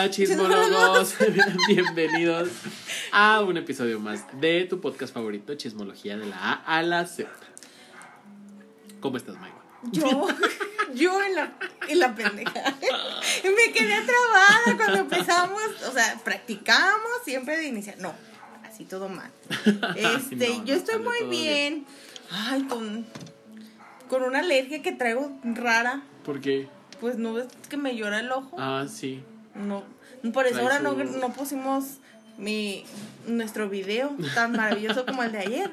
Hola chismólogos, bienvenidos a un episodio más de tu podcast favorito, Chismología de la A a la Z. ¿Cómo estás, Mike? Yo, yo en la, en la pendeja. Me quedé trabada cuando empezamos, o sea, practicamos siempre de iniciar. No, así todo mal. Este, No, no, yo estoy muy bien. Ay, con, con una alergia que traigo rara. ¿Por qué? Pues no ves que me llora el ojo. Ah, sí. No, por eso ahora no, no pusimos mi nuestro video tan maravilloso como el de ayer.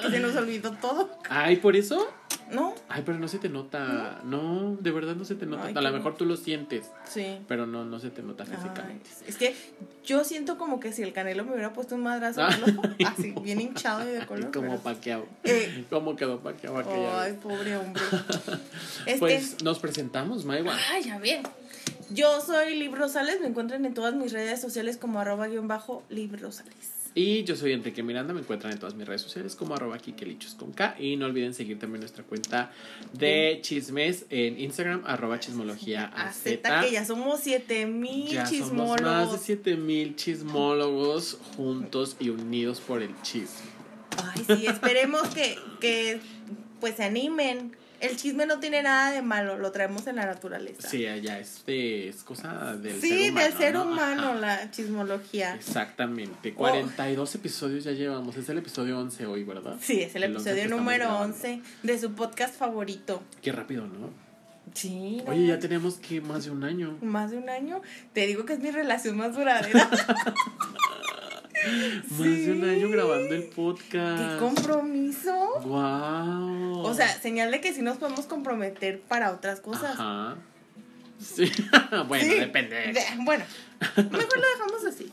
Que se nos olvidó todo. Ay, ¿por eso? ¿No? Ay, pero no se te nota. No, de verdad no se te nota. Ay, a lo mejor tú lo sientes, Sí. pero no, no se te nota Ay, físicamente. es que yo siento como que si el canelo me hubiera puesto un madrazo Ah. en el ojo, así, bien hinchado y de color. Como pero- paqueado. Eh. ¿Cómo quedó paqueado aquella Ay, pobre hombre. Este, Pues nos presentamos, Maiwa. Ay, ya bien. Yo soy Lib Rosales, me encuentran en todas mis redes sociales como arroba guion bajo Lib Rosales. Y yo soy Enrique Miranda, me encuentran en todas mis redes sociales como arroba kikelichos con K. Y no olviden seguir también nuestra cuenta de chismes en Instagram, arroba chismología AZ. Acepta que ya somos 7000 Ya somos más de chismólogos. 7000 chismólogos juntos y unidos por el chisme. Ay, sí, esperemos que, que pues se animen. El chisme no tiene nada de malo, lo traemos en la naturaleza. Sí, ya es, es cosa del Sí, ser humano. del ser ¿no? humano, Ajá. la chismología. Exactamente. 42 episodios ya llevamos. Es el episodio 11 hoy, ¿verdad? Sí, es el El 11 que episodio número grabando. 11 de su podcast favorito. Qué rápido, ¿no? Sí. no, Oye, ya tenemos que más de un año. Más de un año. Te digo que es mi relación más duradera. Más de un año grabando el ¡Qué podcast. compromiso! Wow. O sea, señal de que sí nos podemos comprometer para otras cosas. Ajá. Sí. bueno, Sí. depende. De- bueno, mejor lo dejamos así.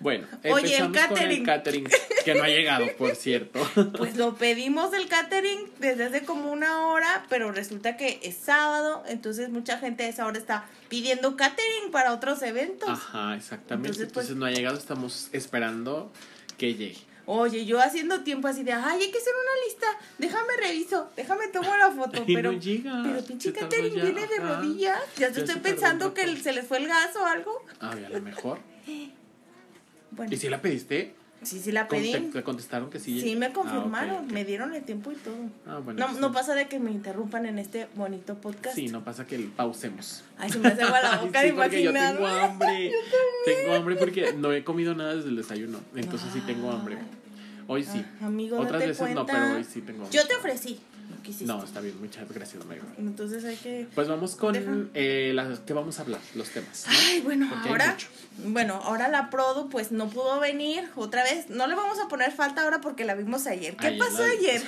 Bueno, Oye, el empezamos con el catering. catering, que no ha llegado, por cierto. Pues lo pedimos el catering desde hace como una hora, pero resulta que es sábado, entonces mucha gente a esa hora está pidiendo catering para otros eventos. Ajá, exactamente. Entonces, Entonces, pues- no ha llegado, estamos esperando que llegue. Oye, yo haciendo tiempo así de, ay, hay que hacer una lista, déjame reviso, déjame tomo la foto, Y pero, no llega. pero pinche ya, viene de rodillas, ya te estoy pensando que se les fue el gas o algo. Ay, a lo mejor. Bueno, ¿Y si la pediste? Sí, sí la pedí. ¿Te, te contestaron que sí? Sí, me Ah, ok, confirmaron, ok. me dieron el tiempo y todo. Ah, bueno. No, pues no pasa de que me interrumpan en este bonito podcast. Sí, no pasa que pausemos. Ay, se me hace agua la boca sí, porque yo tengo hambre. Tengo hambre porque no he comido nada desde el desayuno. Entonces sí tengo hambre. Hoy sí. Ah, amigo, Otras date veces no, cuenta. pero hoy sí tengo hambre. Yo te ofrecí, no está bien. Muchas gracias, Mayra. Entonces hay que... Pues vamos con eh, las que vamos a hablar, los temas. ¿no? Ay, bueno, Porque ahora... Bueno, ahora la Produ pues no pudo venir otra vez. No le vamos a poner falta ahora porque la vimos ayer. ¿Qué Ayer pasó la ayer?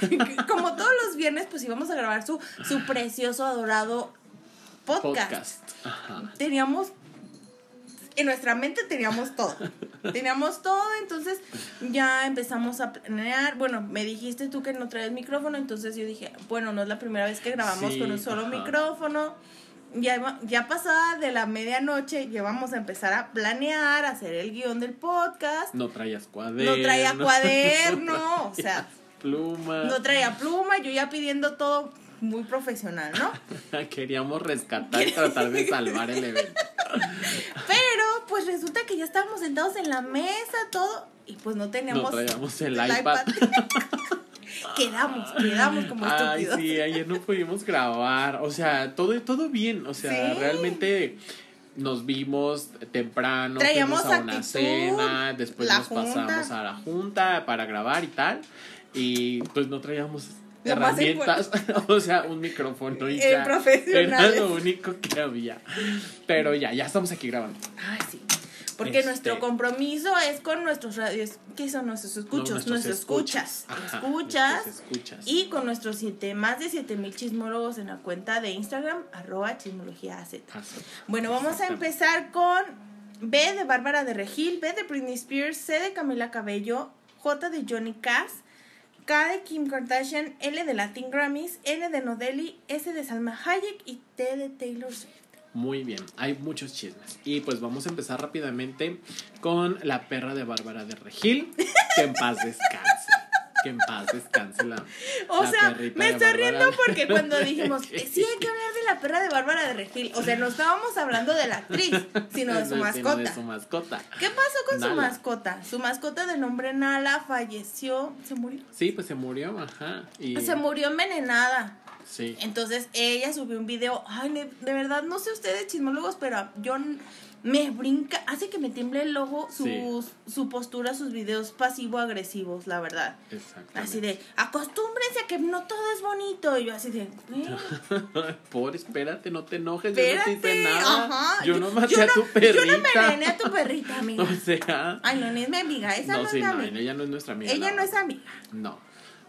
Como todos los viernes pues íbamos a grabar su, su precioso, adorado podcast. Teníamos... En nuestra mente teníamos todo. Teníamos todo, entonces ya empezamos a planear. Bueno, me dijiste tú que no traes micrófono, entonces yo dije, bueno, no es la primera vez que grabamos Sí, con un solo ajá. micrófono. Ya, ya pasada de la medianoche, ya vamos a empezar a planear, a hacer el guion del podcast. No traías cuaderno. No traía cuaderno, o sea, Pluma. no traía pluma, yo ya pidiendo todo muy profesional, ¿no? Queríamos rescatar y tratar de salvar el evento. Pero pues resulta que ya estábamos sentados en la mesa, todo, y pues no teníamos No traíamos el iPad. quedamos, quedamos como Ay, estúpidos. sí, ayer no pudimos grabar. O sea, todo, todo bien. O sea, Sí. realmente nos vimos temprano, Traíamos fuimos a una actitud, cena, después nos junta. pasamos a la junta para grabar y tal. Y pues no traíamos herramientas, o sea, un micrófono y Eh, ya. Era lo único que había. Pero ya, ya estamos aquí grabando. Ay, sí. Porque Este- nuestro compromiso es con nuestros radios, ¿qué son nuestros escuchos? No, nuestros escuchas. Ajá, escuchas. escuchas. Y con nuestros siete, más de 7000 chismólogos en la cuenta de Instagram, arroba chismología AZ. Bueno, vamos a empezar con B de Bárbara de Regil, B de Britney Spears, C de Camila Cabello, J de Johnny Cass, K de Kim Kardashian, L de Latin Grammys, N de Nodelli, S de Salma Hayek y T de Taylor Swift. Muy bien, hay muchos chismes. Y pues vamos a empezar rápidamente con la perra de Bárbara de Regil. Que en paz descanse. Que en paz descanse la. O la sea, me estoy riendo porque cuando dijimos. "Eh, sí hay que hablar la perra de Bárbara de Regil. O sea, no estábamos hablando de la actriz, sino de su mascota. de su mascota. ¿Qué pasó con su mascota? Su mascota de nombre Nala falleció, se murió. Sí, pues se murió, ajá. Y, Se murió envenenada. Sí. Entonces ella subió un video. Ay, de verdad, no sé ustedes chismólogos, pero yo me brinca, hace que me tiemble el ojo su, su postura, sus videos pasivo-agresivos, la verdad. Así de, acostúmbrense a que no todo es bonito. Y yo así de, "Eh, Por, espérate, no te enojes. yo no te hice espérate. nada. Ajá. Yo no maté yo a no- tu perrita. Yo no me a tu perrita, amiga. O sea. Ay, no, ni es mi amiga. Esa no, no, es sí, mi no, amiga. ella no es nuestra amiga. Ella la no es amiga. No.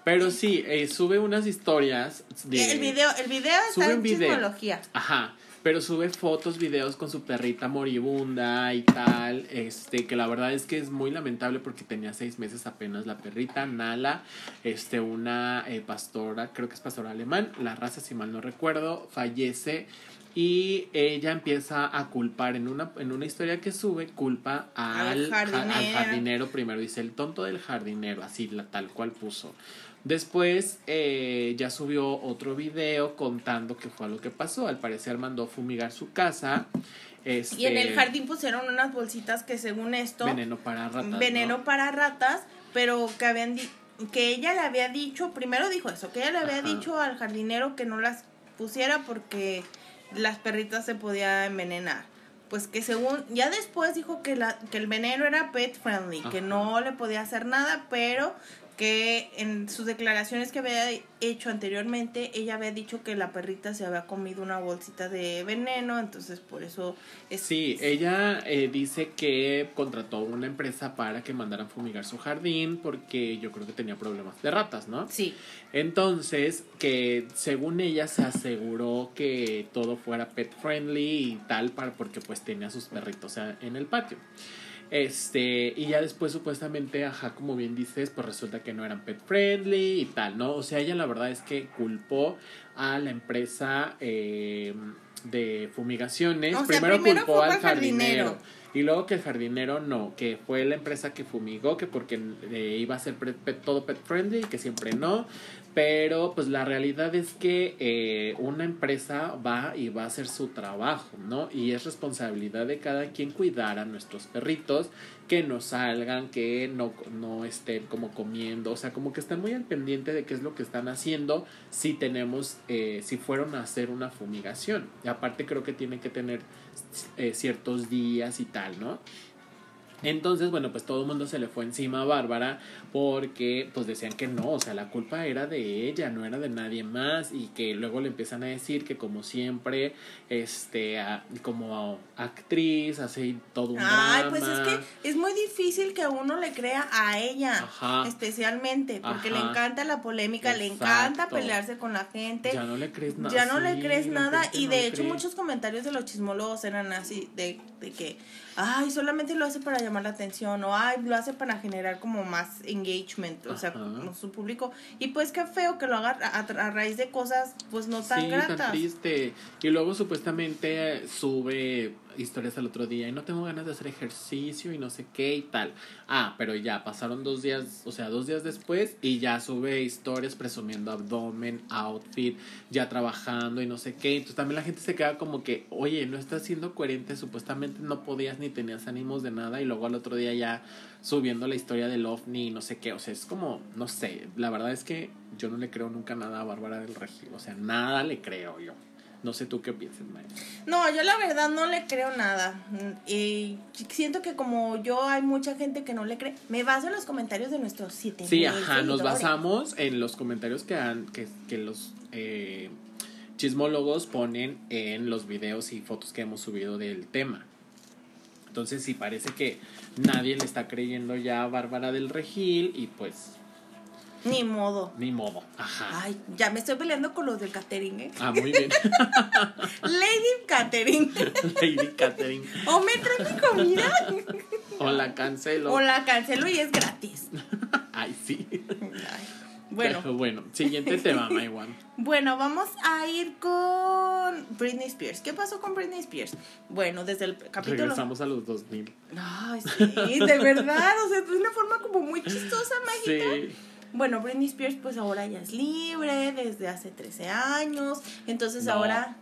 Pero sí, eh, sube unas historias. De, El video, el video está en video. chismología. Ajá. Pero sube fotos, videos con su perrita moribunda y tal. Este, que la verdad es que es muy lamentable porque tenía seis meses apenas la perrita, Nala. Este, una eh, pastora, creo que es pastora alemán, la raza, si mal no recuerdo, fallece. Y ella empieza a culpar en una, en una historia que sube, culpa al, Al ja- al jardinero. jardinero primero. Dice el tonto del jardinero, así la, tal cual puso. Después eh, ya subió otro video contando qué fue lo que pasó. Al parecer mandó fumigar su casa. Este, Y en el jardín pusieron unas bolsitas que según esto, Veneno para ratas. veneno ¿no? para ratas, pero que habían di- que ella le había dicho, primero dijo eso, que ella le había Ajá. dicho al jardinero que no las pusiera porque las perritas se podía envenenar. Pues que según, ya después dijo que, la, que el veneno era pet friendly, que no le podía hacer nada, pero que en sus declaraciones que había hecho anteriormente, ella había dicho que la perrita se había comido una bolsita de veneno, entonces por eso es... Sí, ella eh, dice que contrató una empresa para que mandaran fumigar su jardín porque yo creo que tenía problemas de ratas, ¿no? Sí, Entonces, que según ella se aseguró que todo fuera pet friendly y tal, para, porque pues tenía sus perritos en el patio. Este, y ya después supuestamente, ajá, como bien dices, pues resulta que no eran pet friendly y tal, ¿no? O sea, ella la verdad es que culpó a la empresa eh, de fumigaciones. O sea, primero, primero culpó al jardinero. jardinero. Y luego que el jardinero no, que fue la empresa que fumigó, que porque eh, iba a ser pre- pet- todo pet friendly, que siempre no. Pero pues la realidad es que eh, una empresa va y va a hacer su trabajo, ¿no? Y es responsabilidad de cada quien cuidar a nuestros perritos, que no salgan, que no, no estén como comiendo, o sea, como que están muy al pendiente de qué es lo que están haciendo si tenemos, eh, si fueron a hacer una fumigación. Y aparte creo que tienen que tener eh, ciertos días y tal, ¿no? Entonces, bueno, pues todo el mundo se le fue encima a Bárbara porque pues decían que no, o sea, la culpa era de ella, no era de nadie más y que luego le empiezan a decir que como siempre, este, a- como actriz hace todo un Ay, drama. pues es que es muy difícil que uno le crea a ella, Ajá. especialmente, porque le encanta la polémica, le encanta pelearse con la gente. ya no le crees nada. Ya no le crees nada y no de hecho muchos comentarios de los chismólogos eran así de, de que ay solamente lo hace para llamar la atención o ay lo hace para generar como más engagement o sea con su público. Y pues qué feo que lo haga a, a raíz de cosas pues no tan sí, gratas. tan triste. Y luego supuestamente sube historias al otro día y no tengo ganas de hacer ejercicio y no sé qué y tal. Ah, pero ya pasaron dos días, o sea, dos días después y ya sube historias presumiendo abdomen, outfit, ya trabajando y no sé qué. Entonces también la gente se queda como que, oye, no estás siendo coherente, supuestamente no podías ni tenías ánimos de nada y luego al otro día ya subiendo la historia del ovni y no sé qué. O sea, es como, no sé, la verdad es que yo no le creo nunca nada a Bárbara del Regil. O sea, nada le creo yo. No sé tú qué piensas, Maya. No, yo la verdad no le creo nada. Mm, Y siento que como yo hay mucha gente que no le cree. Me baso en los comentarios de nuestros siete Sí, ajá, nos basamos en los comentarios que han, que, que los eh, chismólogos ponen en los videos y fotos que hemos subido del tema. Entonces sí parece que nadie le está creyendo ya a Bárbara del Regil y pues Ni modo. ni modo. Ajá. Ay, ya me estoy peleando con los del catering, ¿eh? Ah, muy bien. Lady Catering. Lady Catherine. o me trae mi comida. O la cancelo. o la cancelo y es gratis. Ay, sí. Ay, Bueno, Pero bueno, siguiente tema, Maiwan. bueno, vamos a ir con Britney Spears. ¿Qué pasó con Britney Spears? Bueno, desde el capítulo. Regresamos a los 2000. Ay, sí, de verdad. O sea, de una forma como muy chistosa, Magita. Sí. Bueno, Britney Spears, pues ahora ya es libre desde hace 13 años. Entonces No. ahora.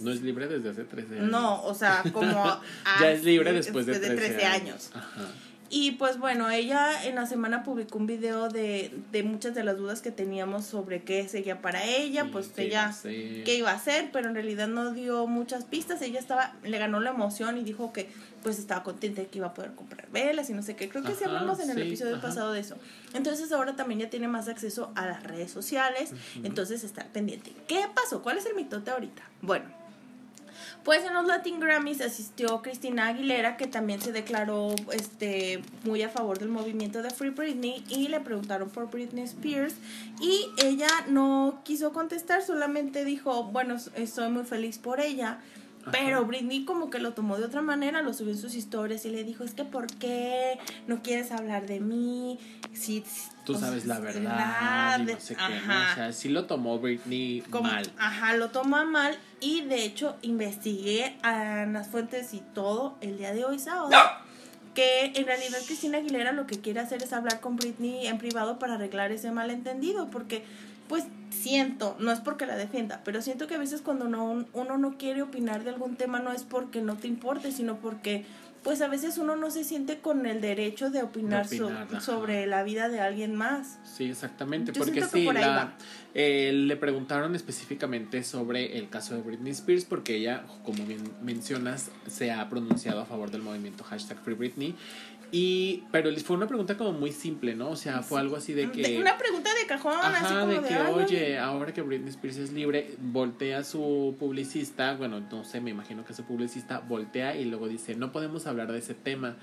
No es libre desde hace 13 años. No, o sea, como... ya es libre después, de, 13 años. Ajá. Y pues bueno, ella en la semana publicó un video de, de muchas de las dudas que teníamos sobre qué seguía para ella, pues ella qué iba a hacer, pero en realidad no dio muchas pistas, ella estaba, le ganó la emoción y dijo que pues estaba contenta de que iba a poder comprar velas y no sé qué, creo que sí hablamos en el episodio pasado de eso. Entonces ahora también ya tiene más acceso a las redes sociales, entonces está pendiente. ¿Qué pasó? ¿Cuál es el mitote ahorita? Bueno, pues en los Latin Grammys asistió Cristina Aguilera, que también se declaró este, muy a favor del movimiento de Free Britney, y le preguntaron por Britney Spears, y ella no quiso contestar, solamente dijo, bueno, estoy muy feliz por ella. Pero Britney como que lo tomó de otra manera, lo subió en sus historias y le dijo, es que ¿por qué no quieres hablar de mí? Si, Tú sabes la verdad, y no sé qué, O sea, sí lo tomó Britney mal. Ajá, lo toma mal y de hecho investigué a las fuentes y todo el día de hoy sábado. Que en realidad Cristina Aguilera lo que quiere hacer es hablar con Britney en privado para arreglar ese malentendido, porque pues siento, no es porque la defienda, pero siento que a veces cuando no, uno no quiere opinar de algún tema no es porque no te importe, sino porque pues a veces uno no se siente con el derecho de opinar, sobre la vida de alguien más. Sí, exactamente, porque sí, la, eh, le preguntaron específicamente sobre el caso de Britney Spears, porque ella, como bien mencionas, se ha pronunciado a favor del movimiento hashtag Free Britney y, pero fue una pregunta como muy simple, ¿no? O sea, fue algo así de que... Una pregunta de cajón, así como de, que, oye, ahora que Britney Spears es libre, voltea a su publicista, bueno, no sé, me imagino que su publicista voltea y luego dice, no podemos hablar de ese tema.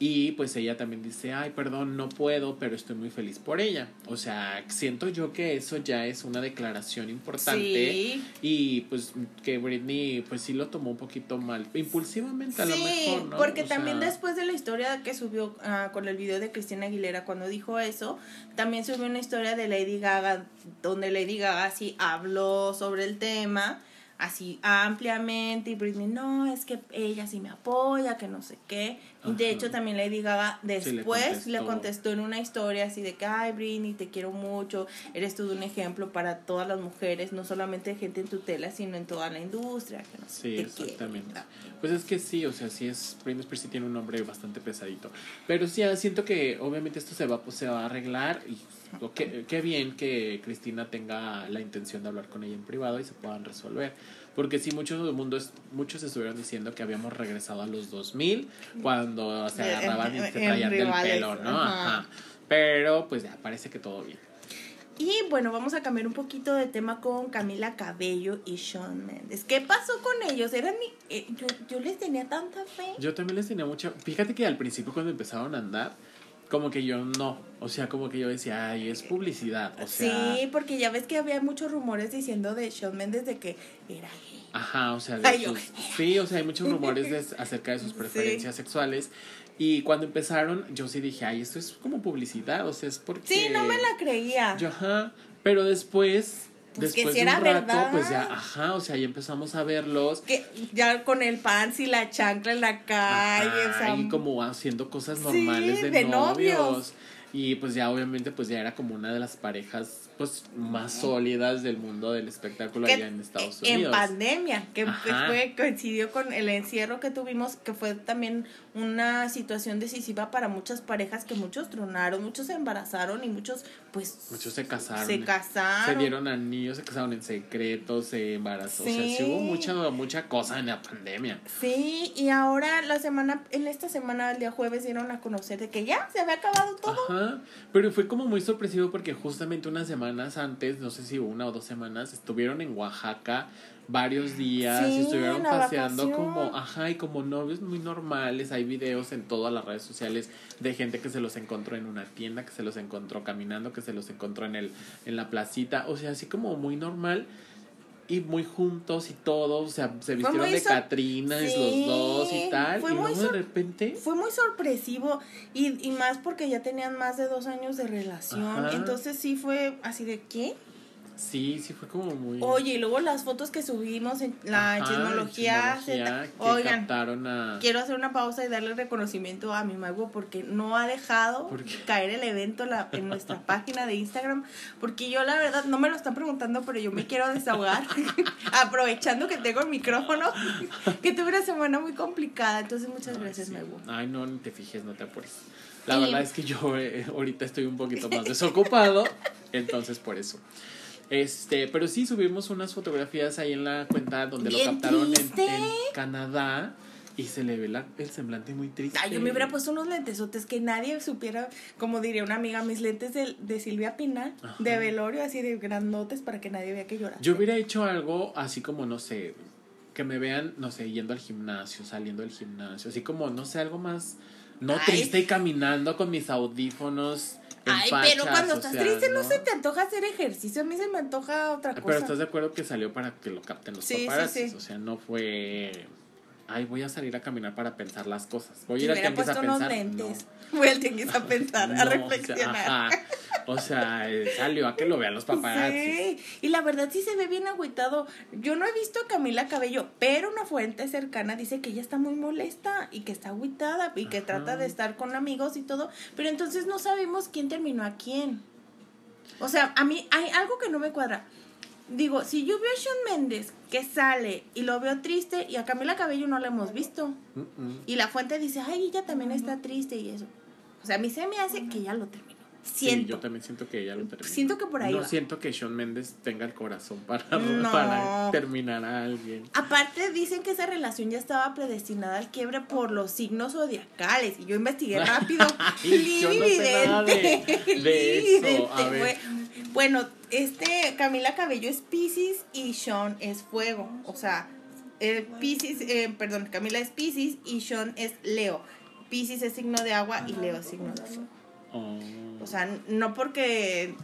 Y pues ella también dice, ay, perdón, no puedo, pero estoy muy feliz por ella. O sea, siento yo que eso ya es una declaración importante. Y pues que Britney pues sí lo tomó un poquito mal, impulsivamente a lo mejor, ¿no? Porque también después de la historia que subió ah, con el video de Cristina Aguilera cuando dijo eso, también subió una historia de Lady Gaga donde Lady Gaga sí habló sobre el tema así ampliamente y Britney no es que ella sí me apoya que no sé qué de hecho también Lady Gaga después le, contestó. en una historia así de que ay Britney te quiero mucho eres todo un ejemplo para todas las mujeres no solamente gente en tutela sino en toda la industria que no sí exactamente pues es que sí o sea sí es Britney Spears sí tiene un nombre bastante pesadito pero sí siento que obviamente esto se va pues, se va a arreglar y qué, qué bien que Cristina tenga la intención de hablar con ella en privado y se puedan resolver. Porque sí, muchos mundo, muchos estuvieron diciendo que habíamos regresado a los 2000 cuando se agarraban y se traían del pelo, ¿no? Ajá. Pero pues ya, parece que todo bien. Y bueno, vamos a cambiar un poquito de tema con Camila Cabello y Sean Mendes. ¿Qué pasó con ellos? Eran eh, yo, yo les tenía tanta fe. Yo también les tenía mucha. Fíjate que al principio cuando empezaron a andar, como que yo no, o sea, como que yo decía, ay, es publicidad, o sea... Sí, porque ya ves que había muchos rumores diciendo de Shawn Mendes de que era gay. Ajá, o sea, sí, o sea, hay muchos rumores acerca de sus preferencias sexuales. Y cuando empezaron, yo sí dije, ay, esto es como publicidad, o sea, es porque... Sí, no me la creía. Yo, ajá, pero después pues Después de un rato, pues ya, ajá, o sea, ya empezamos a verlos. Que ya con el pants y la chancla en la calle, ajá, y como haciendo cosas normales de, novios. Y pues ya obviamente pues ya era como una de las parejas pues más sólidas del mundo del espectáculo allá en Estados Unidos. En pandemia, que fue, coincidió con el encierro que tuvimos, que fue también una situación decisiva para muchas parejas que muchos tronaron, muchos se embarazaron y muchos pues muchos se casaron. Se casaron. Se dieron anillos, se casaron en secreto, se embarazó. O sea, sí hubo mucha, mucha cosa en la pandemia. Sí, y ahora la semana, en esta semana, el día jueves, dieron a conocer de que ya se había acabado todo. Ajá, pero fue como muy sorpresivo porque justamente una semana semanas antes, no sé si una o dos semanas, estuvieron en Oaxaca varios días y estuvieron paseando como, ajá, y como novios muy normales. Hay videos en todas las redes sociales de gente que se los encontró en una tienda, que se los encontró caminando, que se los encontró en el en la placita, o sea, así como muy normal y muy juntos y todo, o sea, se vistieron de Catrinas los dos y tal, y luego de repente... Fue muy sorpresivo, y, y más porque ya tenían más de dos años de relación, entonces sí fue así de, ¿qué? Sí, sí fue como muy... Oye, y luego las fotos que subimos en la Ajá, chismología. chismología Oigan, a... quiero hacer una pausa y darle reconocimiento a mi mago porque no ha dejado caer el evento la- en nuestra página de Instagram. Porque yo, la verdad, no me lo están preguntando, pero yo me quiero desahogar. aprovechando que tengo el micrófono. que tuve una semana muy complicada. Entonces, muchas Ay, gracias, sí. mago. Ay, no, ni te fijes, no te apures. La verdad es que yo eh, ahorita estoy un poquito más desocupado, entonces por eso. Este, pero sí subimos unas fotografías ahí en la cuenta donde lo captaron en, Canadá y se le ve la- el semblante muy triste. Ay, yo me hubiera puesto unos lentesotes que nadie supiera, como diría una amiga, mis lentes de, de Silvia Pinal, Ajá. de velorio, así de grandotes para que nadie vea que llora. Yo hubiera hecho algo así como, no sé, que me vean, no sé, yendo al gimnasio, saliendo del gimnasio, así como, no sé, algo más, no Ay. triste y caminando con mis audífonos. en Ay, pero cuando o estás sea, triste no. se te antoja hacer ejercicio, a mí se me antoja otra cosa. Pero estás de acuerdo que salió para que lo capten los Sí, sí, paparazzis, sí. o sea, no fue, ay, voy a salir a caminar para pensar las cosas, voy a ir al tianguis a pensar. lentes. Voy al tianguis a pensar, No, a no, reflexionar. O sea, ajá. O sea, eh, salió a que lo vean los paparazzis. Sí, y la verdad sí se ve bien agüitado. Yo no he visto a Camila Cabello, pero una fuente cercana dice que ella está muy molesta y que está agüitada y que Ajá. trata de estar con amigos y todo, pero entonces no sabemos quién terminó a quién. O sea, a mí hay algo que no me cuadra. Digo, si yo veo a Shawn Méndez que sale y lo veo triste y a Camila Cabello no la hemos visto y la fuente dice, ay, ella también está triste y eso. O sea, a mí se me hace que ella lo terminó. Siento. Sí, yo también siento que ella lo terminó. Siento que por ahí No va. siento que Shawn Mendes tenga el corazón para, No. para terminar a alguien. Aparte dicen que esa relación ya estaba predestinada al quiebre por los signos zodiacales y yo investigué rápido. Ay, yo no sé nada de- de eso. A ver. güey. Bueno, este Camila Cabello es Pisces y Sean es fuego, o sea, eh, Pisces, eh, perdón, Camila es Pisces y Sean es Leo. Pisces es signo de agua y Leo es signo de fuego. Oh. O sea, no porque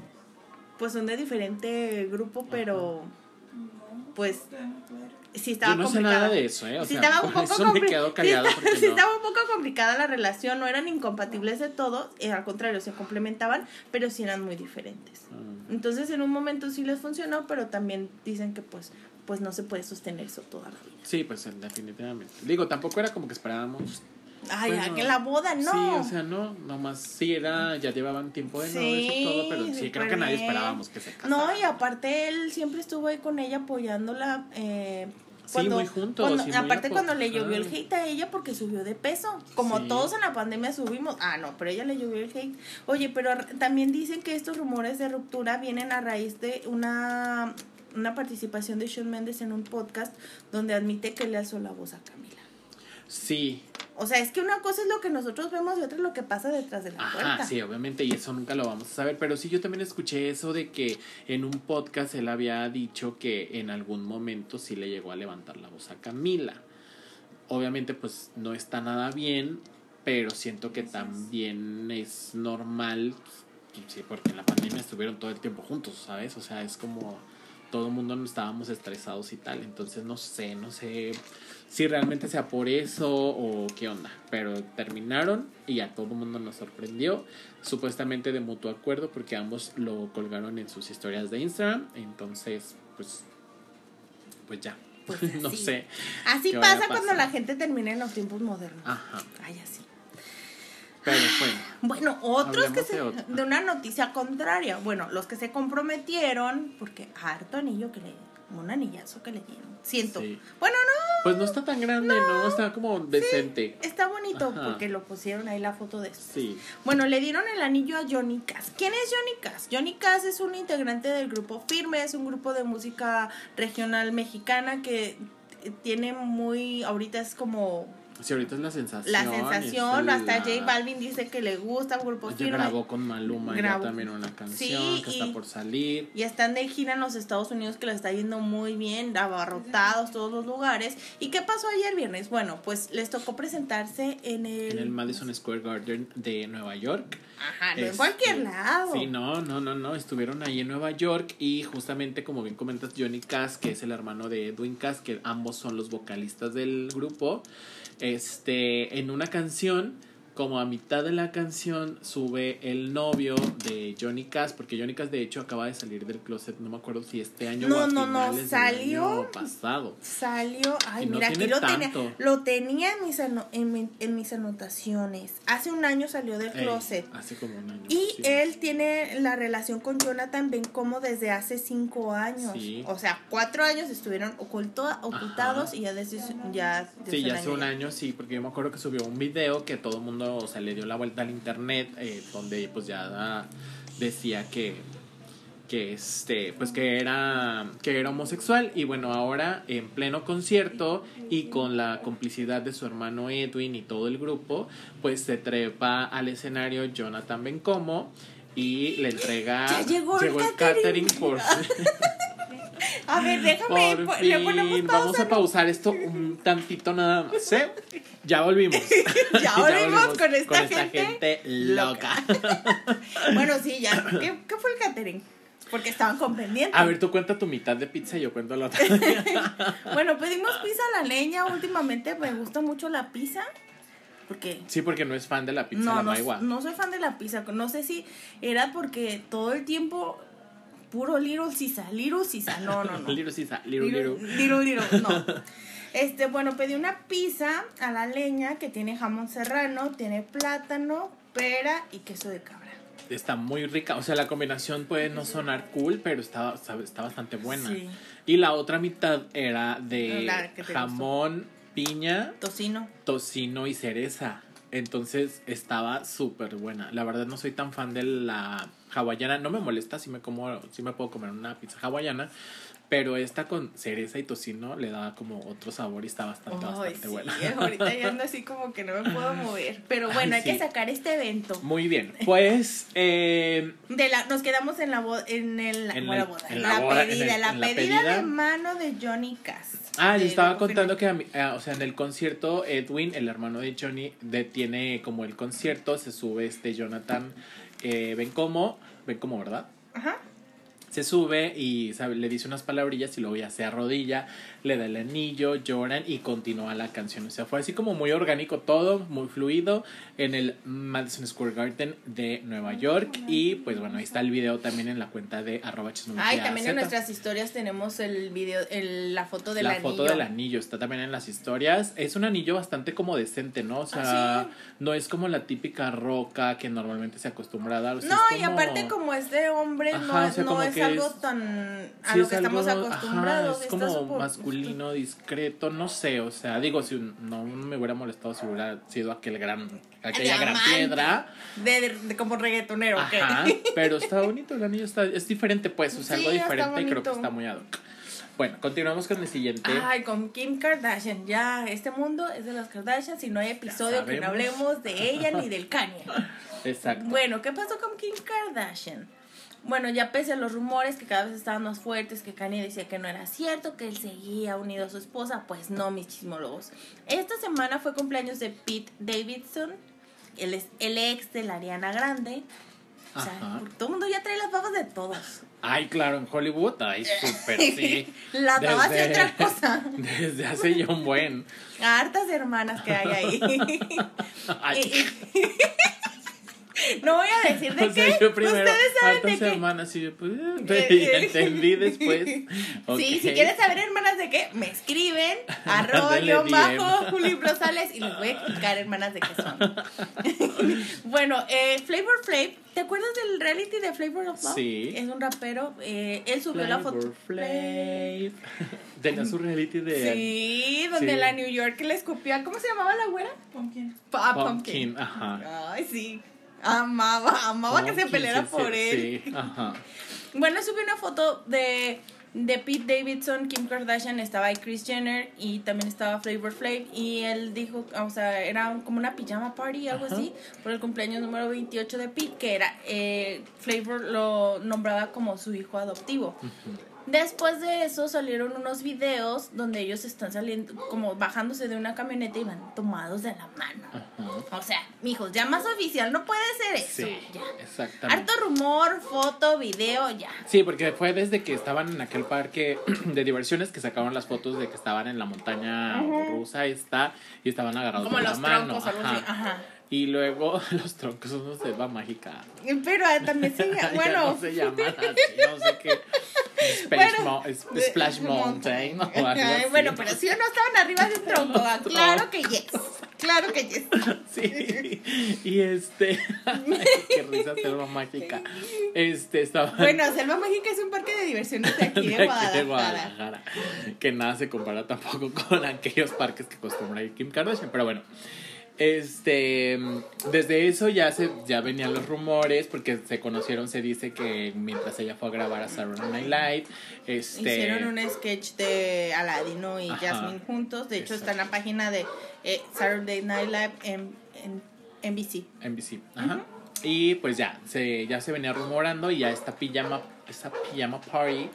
pues son de diferente grupo, pero pues sí estaba yo no sé complicada. nada de eso, ¿eh? O Sí sea, estaba un poco eso me compli- quedo sí callado está- porque sí no. estaba un poco complicada la relación, no eran incompatibles de todo, eh, al contrario, se complementaban, pero sí eran muy diferentes. Ah. Entonces en un momento sí les funcionó, pero también dicen que pues pues no se puede sostener eso toda la vida. Sí, pues definitivamente. Digo, tampoco era como que esperábamos. Ay, Bueno, que la boda, no. Sí, o sea, no, nomás sí era, ya llevaban tiempo de novios y todo, pero sí, creo que nadie esperábamos que se casaran. No, y aparte él siempre estuvo ahí con ella apoyándola. Eh, Sí, muy juntos, cuando- muy aparte cuando le llovió el hate a ella porque subió de peso. Como Sí. todos en la pandemia subimos. Ah, no, pero ella le llovió el hate. Oye, pero también dicen que estos rumores de ruptura vienen a raíz de una, una participación de Shawn Mendes en un podcast donde admite que le alzó la voz a Camila. Sí, O sea, es que una cosa es lo que nosotros vemos y otra es lo que pasa detrás de la Ajá, puerta. sí, obviamente, y eso nunca lo vamos a saber, pero sí yo también escuché eso de que en un podcast él había dicho que en algún momento sí le llegó a levantar la voz a Camila. Obviamente, pues no está nada bien, pero siento que también es normal, sí, porque en la pandemia estuvieron todo el tiempo juntos, ¿sabes? O sea, es como todo el mundo estábamos estresados y tal, entonces no sé, no sé si realmente sea por eso o qué onda, pero terminaron y a todo el mundo nos sorprendió, supuestamente de mutuo acuerdo porque ambos lo colgaron en sus historias de Instagram, entonces pues pues ya, Pues no sé. Así ¿Qué vaya pasa cuando la gente termina en los tiempos modernos. Ajá, Ay, así. pero bueno, Bueno, otros que se, de una noticia contraria. Bueno, los que se comprometieron, porque harto anillo que le un anillazo que le dieron. Siento. Sí. Bueno, no, pues no está tan grande, ¿no? Está como decente. está bonito Ajá. porque lo pusieron ahí la foto de esto. Sí. Bueno, le dieron el anillo a Johnny Cass. ¿Quién es Johnny Cass? Johnny Cass es un integrante del grupo Firme, es un grupo de música regional mexicana que tiene muy, ahorita es como Sí, ahorita es la sensación. la sensación, hasta la- J Balvin dice que le gusta un grupo Firme. grabó con Maluma Grabó. ya también una canción Sí, que y- está por salir. Y están de gira en los Estados Unidos que la está yendo muy bien, abarrotados todos los lugares. ¿Y qué pasó ayer viernes? Bueno, pues les tocó presentarse en el... En el Madison Square Garden de Nueva York. Ajá, no en Este, cualquier lado. Sí, no, no, no, no. Estuvieron ahí en Nueva York y justamente, como bien comentas, Johnny Cass, que es el hermano de Edwin Cass, que ambos son los vocalistas del grupo, este, en una canción como a mitad de la canción sube el novio de Johnny Cass, porque Johnny Cass de hecho acaba de salir del closet, no me acuerdo si este año No, o a no, no, del salió. año pasado. Salió, ay, Y no mira, aquí lo tenía, lo tenía en mis, en, mi- en mis anotaciones. Hace un año salió del Ey, closet. hace como un año. Y sí. él tiene la relación con Jonathan Ben como desde hace cinco años. Sí. O sea, cuatro años estuvieron oculto, ocultados Ajá. y ya desde ya Sí, ya hace un año, sí, porque yo me acuerdo que subió un video que todo el mundo, o sea, le dio la vuelta al internet, eh, donde pues ya decía que que este pues que era que era homosexual y bueno ahora en pleno concierto y con la complicidad de su hermano Edwin y todo el grupo pues se trepa al escenario Jonathan Bencomo y le entrega Ya llegó el el catering. catering por A ver, déjame, por le ponemos pausa. vamos a pausar esto un tantito nada más. ¿eh? Ya volvimos. Ya volvimos con esta gente loca. Bueno, sí, ya. ¿Qué, qué fue el catering? Porque estaban con pendiente. A ver, tú cuenta tu mitad de pizza y yo cuento la otra. Bueno, pedimos pizza a la leña. Últimamente me gusta mucho la pizza. Porque Sí, porque no es fan de la pizza no, la no, no soy fan de la pizza. No sé si era porque todo el tiempo puro Little Sisa, Little Sisa. No, no, no. Liru, sisa, liru, liru. Little, little, no. Este, bueno, pedí una pizza a la leña que tiene jamón serrano, tiene plátano, pera y queso de cabra. Está muy rica. O sea, la combinación puede no sonar cool, pero está, está, bastante buena. Sí. Y la otra mitad era de jamón, piña, Tocino. tocino y cereza. Entonces estaba súper buena. La verdad no soy tan fan de la hawaiana. No me molesta si me como, si me puedo comer una pizza hawaiana. Pero esta con cereza y tocino le da como otro sabor y está bastante, Ay, bastante sí, buena. ahorita ya ando así como que no me puedo mover. Pero bueno, Ay, hay que sacar este evento. Muy bien. Pues eh, De la, nos quedamos en la boda, en el, En la- boda, en la la, boda, en pedida, el- la, en la pedida, pedida. de mano de Johnny Cass. Ah, yo Eh, estaba contando que, a mí- ah, o sea, en el concierto, Edwin, el hermano de Johnny, detiene como el concierto, se sube este Jonathan eh, Bencomo, Bencomo, ¿verdad? Ajá. Se sube y sabe, le dice unas palabrillas y luego ya se arrodilla, le da el anillo, lloran y continúa la canción. O sea, fue así como muy orgánico todo, muy fluido en el Madison Square Garden de Nueva York. Y pues bueno, ahí está el video también en la cuenta de arroba Ay, también en nuestras historias tenemos el video, el, la foto del la anillo. foto del anillo está también en las historias. Es un anillo bastante como decente, ¿no? O sea, Ah, sí. no es como la típica roca que normalmente se acostumbra a dar. o sea, No, es y aparte como es de hombre, no, o sea, no como es algo es- tan a Sí, lo es que estamos algo- acostumbrados. ajá, es como súper- masculino, discreto, no sé, o sea, digo, si no me hubiera molestado si hubiera sido aquel gran, aquella gran piedra, De, de- de como reggaetonero, ajá, pero está bonito, el anillo está, es diferente, pues, o sea, Sí, algo diferente y creo que está muy ad hoc. Bueno, continuamos con el siguiente. Ay, con Kim Kardashian, ya, este mundo es de las Kardashians y no hay episodio que no hablemos de ella ni del Kanye. Exacto. Bueno, ¿qué pasó con Kim Kardashian? Bueno, ya pese a los rumores que cada vez estaban más fuertes, que Kanye decía que no era cierto, que él seguía unido a su esposa, pues no, mis chismólogos. Esta semana fue cumpleaños de Pete Davidson, él es el ex de la Ariana Grande. O sea, Ajá. todo el mundo ya trae las babas de todos. Ay, claro, en Hollywood, ay, súper, sí. Las babas de Desde- otra cosa. Desde hace ya un buen. Hartas hermanas que hay ahí. Ay, no voy a decir de o sea, qué. yo primero, Ustedes saben de qué. hermanas, y yo, pues, Eh, eh. entendí después. Sí, si quieres saber, hermanas, de qué, me escriben, arroyo bajo, Juli Rosales, y les voy a explicar, hermanas, de qué son. bueno, eh, Flavor Flav, ¿te acuerdas del reality de Flavor of Love? Sí. Es un rapero, eh, él subió la foto. Flavor Flav. Tenía su reality de Sí, donde Sí. la New York le escupía, ¿cómo se llamaba la güera? Pumpkin. Ah, Pumpkin. Ajá. Ay, sí. Amaba, amaba que se peleara por él. Sí, ajá. Bueno, subí una foto de, de Pete Davidson, Kim Kardashian, estaba ahí Kris Jenner y también estaba Flavor Flav y él dijo, o sea, era como una pijama party, algo Ajá. así, por el cumpleaños número 28 de Pete, que era, eh, Flavor lo nombraba como su hijo adoptivo. Después de eso salieron unos videos donde ellos están saliendo, como bajándose de una camioneta y van tomados de la mano. Ajá. O sea, mijos, ya más oficial, no puede ser eso. Sí, ya. exactamente. Harto rumor, foto, video, ya. Sí, porque fue desde que estaban en aquel parque de diversiones que sacaron las fotos de que estaban en la montaña rusa esta y estaban agarrados Como de la los mano. troncos, algo ajá. Ajá. Y luego los troncos son selva mágica. Pero ah, también se llama, bueno, no se llaman así, no sé qué. Space Bueno, Mo- Splash Mountain o algo así. bueno, pero si no estaban arriba de un tronco, ah, claro que yes, claro que yes. Sí. Y este. Ay, qué risa selva mágica. Este estaba. Bueno, Selva Mágica es un parque de diversiones de aquí de, de aquí de Guadalajara. Guadalajara. Que nada se compara tampoco con aquellos parques que acostumbra Kim Kardashian. Pero bueno. Este, desde eso ya se ya venían los rumores porque se conocieron, se dice que mientras ella fue a grabar a Saturday Night Live, este Hicieron un sketch de Aladino y Ajá. Jasmine juntos. De hecho, está en la página de eh, Saturday Night Live en, en NBC. NBC. Ajá. Y pues ya, se, ya se venía rumorando y ya esta pijama, esta pijama party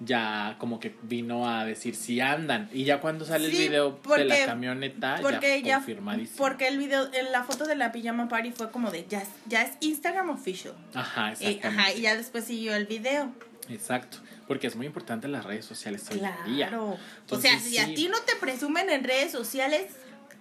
ya como que vino a decir si andan. Y ya cuando sale Sí, el video de la camioneta, Porque ya confirmadísimo. porque el video, en la foto de la pijama party fue como de ya, es- ya es Instagram official. Ajá, Y, exactamente. ajá, y ya después siguió el video. Exacto. Porque es muy importante las redes sociales hoy en día. Claro. o Entonces, sea, si a ti no te presumen en redes sociales,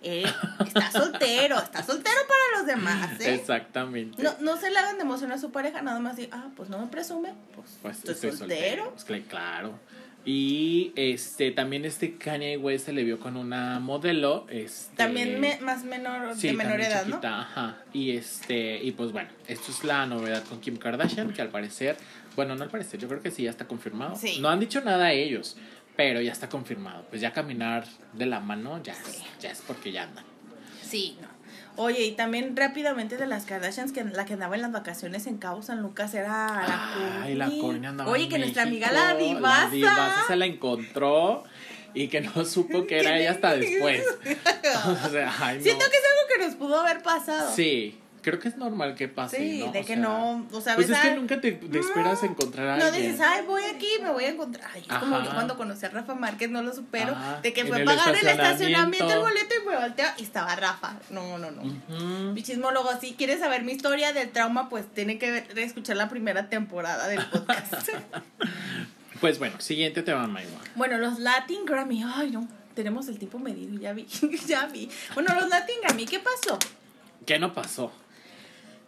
eh, estás soltero, estás soltero para los demás, ¿eh? Exactamente. No, no se le hagan de emoción a su pareja, nada más de, ah, pues no me presume, pues, Pues estoy, estoy soltero. Pues, cl- claro. Y este también este Kanye West se le vio con una modelo. Este, También me- más menor, Sí, de menor edad, chiquita, Ajá. Y este, y pues bueno, esto es la novedad con Kim Kardashian, que al parecer, bueno, no al parecer, yo creo que sí ya está confirmado. Sí. No han dicho nada a ellos, pero ya está confirmado. Pues ya caminar de la mano ya, Sí. es, ya es porque ya andan. Sí, no. Oye, y también rápidamente de las Kardashians, que la que andaba en las vacaciones en Cabo San Lucas era la Ay, la Courtney. Andaba Oye, en que nuestra amiga la divasa. La divasa se la encontró y que no supo que era ella hasta después. O sea, ay, no. Siento que es algo que nos pudo haber pasado. Sí, creo que es normal que pase, Sí, ¿no? de O que sea, no, o sea, Pues ves es que a- nunca te, te esperas encontrar a No alguien. dices, ay, voy aquí, me voy a encontrar. Ay, es como yo cuando conocí a Rafa Márquez, no lo supero. Ajá, De que fue a pagar el estacionamiento, el boleto y me volteo y estaba Rafa. No, no, no. Ujú. Mi chismólogo, si quieres saber mi historia del trauma, pues tiene que escuchar la primera temporada del podcast. Pues bueno, siguiente tema, Maywa. bueno, los Latin Grammy, ay no, tenemos el tiempo medido, ya vi, ya vi. Bueno, los Latin Grammy, ¿qué pasó? ¿Qué no pasó?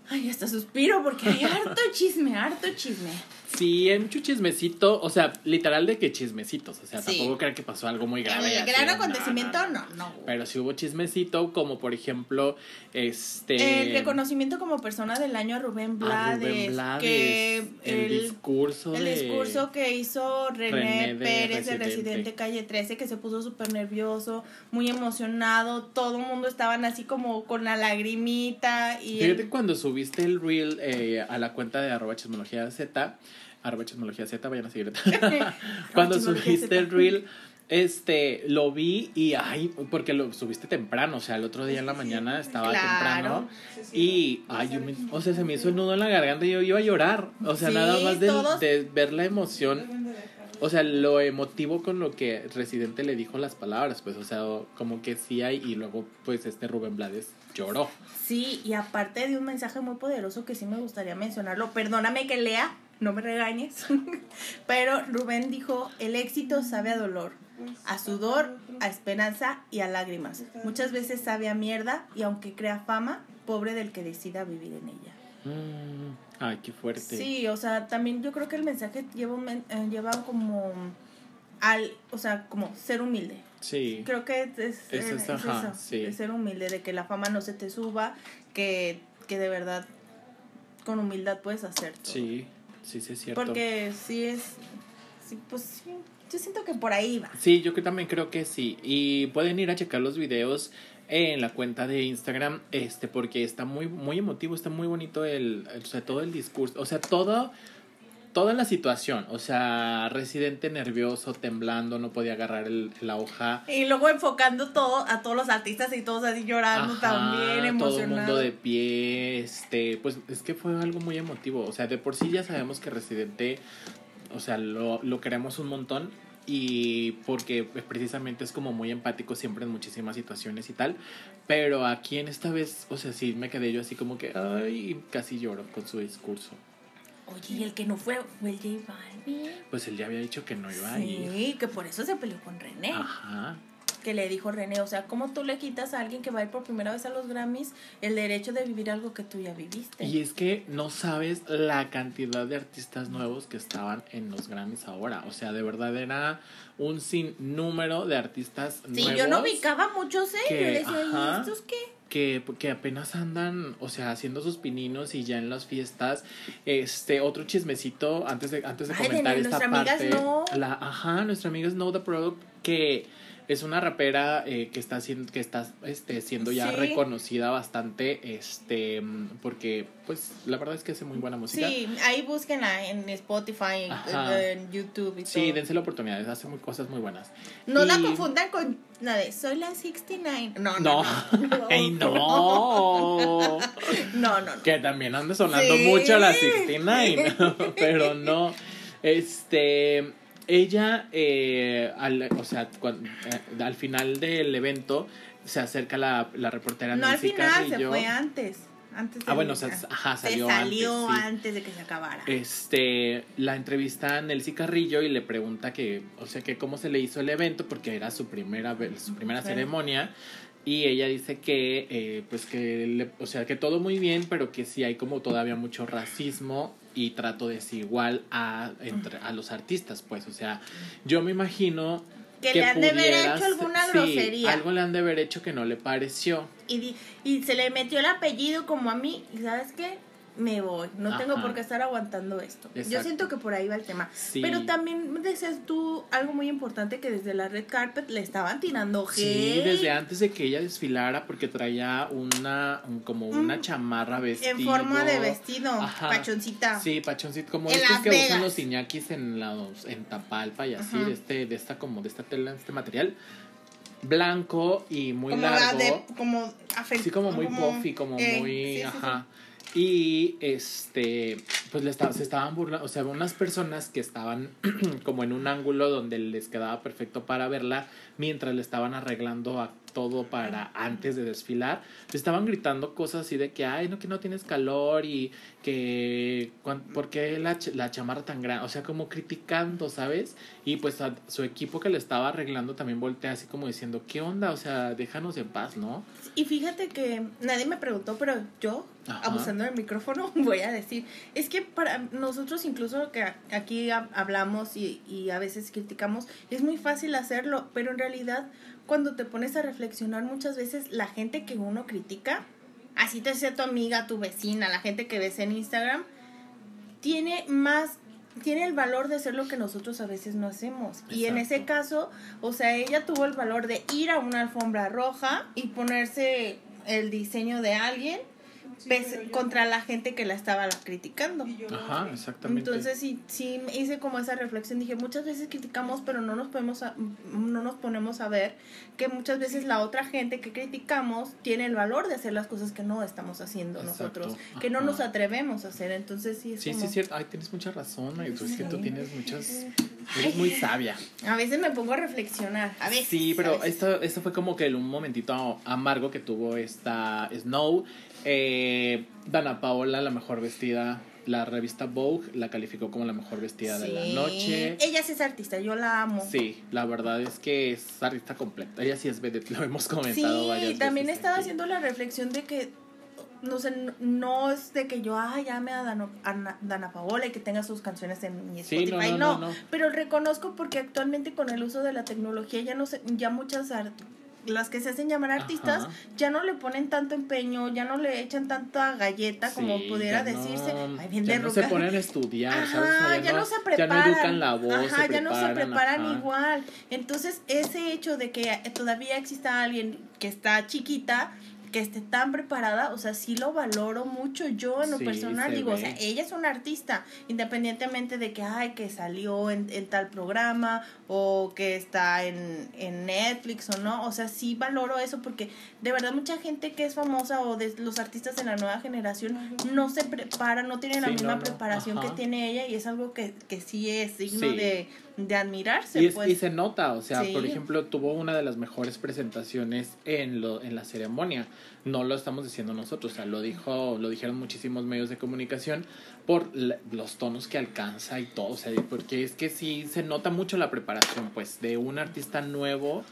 Ay, hasta suspiro porque hay harto chisme, harto chisme. Sí, hay mucho chismecito, o sea, literal de que chismecitos, o sea, Sí. tampoco crean que pasó algo muy grave. El gran acontecimiento, no, no. Pero sí hubo chismecito, como por ejemplo, este... El reconocimiento como persona del año a Rubén a Blades, Rubén Blades, que el, el, discurso el de- discurso que hizo René, René de Pérez de Residente. Residente Calle 13, que se puso súper nervioso, muy emocionado, todo el mundo estaban así como con la lagrimita y Fíjate él- cuando subiste el reel eh, a la cuenta de arroba chismología Z, arroba chismología Z, vayan a seguir. cuando subiste el reel, este, lo vi y ay, porque lo subiste temprano, o sea, el otro día en la mañana estaba Claro. temprano y ay, yo me- o sea, se me hizo el nudo en la garganta y yo iba a llorar, o sea, Sí, nada más de ver la emoción. O sea, lo emotivo con lo que Residente le dijo las palabras, pues, o sea, como que sí hay, y luego, pues, este Rubén Blades lloró. Sí, y aparte de un mensaje muy poderoso que sí me gustaría mencionarlo, perdóname que lea, no me regañes, pero Rubén dijo, el éxito sabe a dolor, a sudor, a esperanza y a lágrimas. Muchas veces sabe a mierda y aunque crea fama, pobre del que decida vivir en ella. Mm, ay, qué fuerte. Sí, o sea, también yo creo que el mensaje lleva, eh, lleva como al, o sea, como ser humilde. Sí. Creo que es, es, Es es ajá, eso, sí. de ser humilde, de que la fama no se te suba, que, que de verdad con humildad puedes hacer todo. Sí, sí, sí, es cierto. Porque sí es, sí, pues sí, yo siento que por ahí va. Sí, yo que también creo que sí. Y pueden ir a checar los videos en la cuenta de Instagram, este, porque está muy, muy emotivo, está muy bonito el, o sea, todo el discurso, o sea, todo, toda la situación, o sea, residente nervioso, temblando, no podía agarrar el, la hoja. Y luego enfocando todo a todos los artistas y todos así llorando Ajá, también, todo el emocionados. mundo de pie, este, pues es que fue algo muy emotivo, o sea, de por sí ya sabemos que Residente, o sea, lo, lo queremos un montón y porque precisamente es como muy empático siempre en muchísimas situaciones y tal, pero aquí en esta vez, o sea, sí me quedé yo así como que, ay, casi lloro con su discurso. Oye, y el que no fue fue el J Balvin. Pues él ya había dicho que no iba a ir. Sí, que por eso se peleó con René. Ajá. que le dijo René, o sea, ¿cómo tú le quitas a alguien que va a ir por primera vez a los Grammys el derecho de vivir algo que tú ya viviste? Y es que no sabes la cantidad de artistas nuevos que estaban en los Grammys ahora. O sea, de verdad era un sinnúmero de artistas sí, nuevos. yo no ubicaba muchos, ¿eh? que, yo decía, ajá. ¿y estos qué? Que, que apenas andan, o sea, haciendo sus pininos y ya en las fiestas. Este, otro chismecito antes de, antes de Ay, de comentar esta nuestra amiga parte. Snow. La, ajá, nuestra amiga Snow the Product, que es una rapera eh, que está siendo, que está este, siendo ya Sí. reconocida bastante, este, porque, pues, la verdad es que hace muy buena música. Sí, ahí búsquenla en Spotify, en, Ajá. en YouTube y Sí, todo. dense la oportunidad, hace muy, cosas muy buenas. No la confundan con la de Soy la 69. No, No, no. No, ¡Ey, no! No, no, no. Que también anda sonando Sí. mucho la 69, pero no. Este, ella, eh, al, o sea, cuan- eh, al final del evento se acerca la, la reportera No al final, se Carrillo. fue antes. antes Ah, de- bueno, o sea, ajá, se salió salió antes, sí. antes de que se acabara. Este, la entrevista a Nelcy Carrillo y le pregunta que, o sea, que cómo se le hizo el evento porque era su primera su primera Sí. ceremonia y ella dice que, eh, pues que, le- o sea, que todo muy bien, pero que sí hay como todavía mucho racismo y trato desigual a entre a los artistas, pues, o sea, yo me imagino Que le han de haber hecho alguna ser- grosería. algo le han de haber hecho que no le pareció. Y, di- y se le metió el apellido como a mí. ¿Y sabes qué? Me voy. No tengo por qué estar aguantando esto. Yo siento que por ahí va el tema. Sí. Pero también decías tú algo muy importante que desde la red carpet le estaban tirando hate. Sí, desde antes de que ella desfilara porque traía una un- como una Mm. chamarra vestido En forma de vestido, Ajá. pachoncita. Sí, pachoncito, como En estos que Vegas. usan los iñakis en los en Tapalpa y así, de este de esta como de esta tela, de este material blanco y muy como la largo. de como afe- Sí, como muy puffy, como eh, muy, sí, sí, ajá. Y este, pues le esta- se estaban burlando, o sea, unas personas que estaban como en un ángulo donde les quedaba perfecto para verla, mientras le estaban arreglando a todo para antes de desfilar, estaban gritando cosas así de que, ay, no, que no tienes calor y que, ¿por qué la, la chamarra tan grande? O sea, como criticando, ¿sabes? Y pues a su equipo que le estaba arreglando también voltea así como diciendo, ¿qué onda? O sea, déjanos en paz, ¿no? Y fíjate que nadie me preguntó, pero yo, Ajá. abusando del micrófono, voy a decir, es que para nosotros incluso que aquí ha- hablamos y, y a veces criticamos, es muy fácil hacerlo, pero en realidad cuando te pones a reflexionar muchas veces la gente que uno critica, así te sea tu amiga, tu vecina, la gente que ves en Instagram, tiene más tiene el valor de hacer lo que nosotros a veces no hacemos. Y en ese caso, o sea, ella tuvo el valor de ir a una alfombra roja y ponerse el diseño de alguien pese- contra la gente que la estaba criticando. Ajá, exactamente. Entonces sí, sí hice como esa reflexión, dije, muchas veces criticamos, pero no nos podemos a- no nos ponemos a ver que muchas veces la otra gente que criticamos tiene el valor de hacer las cosas que no estamos haciendo Exacto, nosotros, que no nos atrevemos a hacer. Entonces sí es Sí, como- sí, es cierto. Ay, tienes mucha razón. Ay, es que tú Sí. tienes muchas. Eres muy sabia. A veces me pongo a reflexionar, a veces. Sí, a pero veces. esto, esto fue como que un momentito amargo que tuvo esta Snow. Eh, Dana Paola, la mejor vestida. La revista Vogue la calificó como la mejor vestida de la Sí. noche. Ella sí es artista, yo la amo. Sí, la verdad es que es artista completa. Ella sí es vedette, lo hemos comentado Sí, varias y también veces estaba aquí. haciendo la reflexión de que, no sé, no- es de que yo, ay, ame a Dana, a Na- Dana Paola y que tenga sus canciones en mi Sí, Spotify. no, no, no, no, no. pero reconozco porque actualmente con el uso de la tecnología ya no sé, ya muchas las que se hacen llamar artistas Ajá. ya no le ponen tanto empeño, ya no le echan tanta galleta como pudiera decirse. no- Ay, bien ya de no se ponen a estudiar, Ajá, ¿sabes? O sea, ya, no, se Ya preparan. no educan la voz, Ajá, se ya no se preparan, preparan ajá. igual. Entonces, ese hecho de que todavía exista alguien que está chiquita, que esté tan preparada, o sea, sí lo valoro mucho. Yo en lo Sí, personal digo, o sea, ella es una artista, independientemente de que, ay, que salió en, en tal programa o que está en, en Netflix o no. O sea, sí valoro eso porque de verdad mucha gente que es famosa o de los artistas de la nueva generación no se prepara, no tienen la misma no, no, preparación que tiene ella y es algo que, que sí es digno Sí. de, de admirarse. Y, es- pues. y se nota, o sea, Sí. por ejemplo, tuvo una de las mejores presentaciones en lo en la ceremonia. No lo estamos diciendo nosotros, o sea, lo dijo, lo dijeron muchísimos medios de comunicación por la- los tonos que alcanza y todo, o sea, porque es que sí se nota mucho la preparación, pues, de un artista nuevo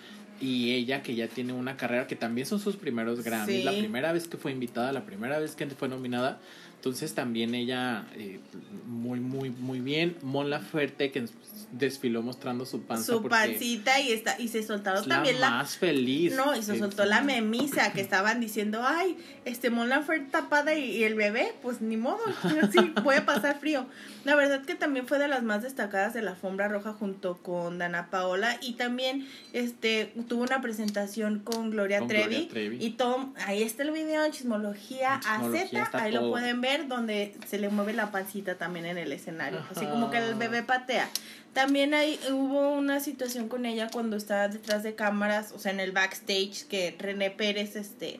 y ella que ya tiene una carrera que también son sus primeros Grammys, Sí. la primera vez que fue invitada, la primera vez que fue nominada. Entonces también ella eh, muy muy muy bien. Mon Laferte que desfiló mostrando su panza Su pancita y está y se soltaron es también la más feliz. No, y se soltó la memisa que estaban diciendo, ay, este Mon Laferte tapada y, y el bebé, pues ni modo, sí, voy a pasar frío. La verdad que también fue de las más destacadas de la alfombra roja junto con Dana Paola y también este tuvo una presentación con Gloria, Con Trevi, Gloria Trevi. y todo, ahí está el video en Chismología, Chismología a está Z, ahí lo pueden ver donde se le mueve la pancita también en el escenario, así como que el bebé patea. También hay, hubo una situación con ella cuando estaba detrás de cámaras, o sea, en el backstage, que René Pérez, este,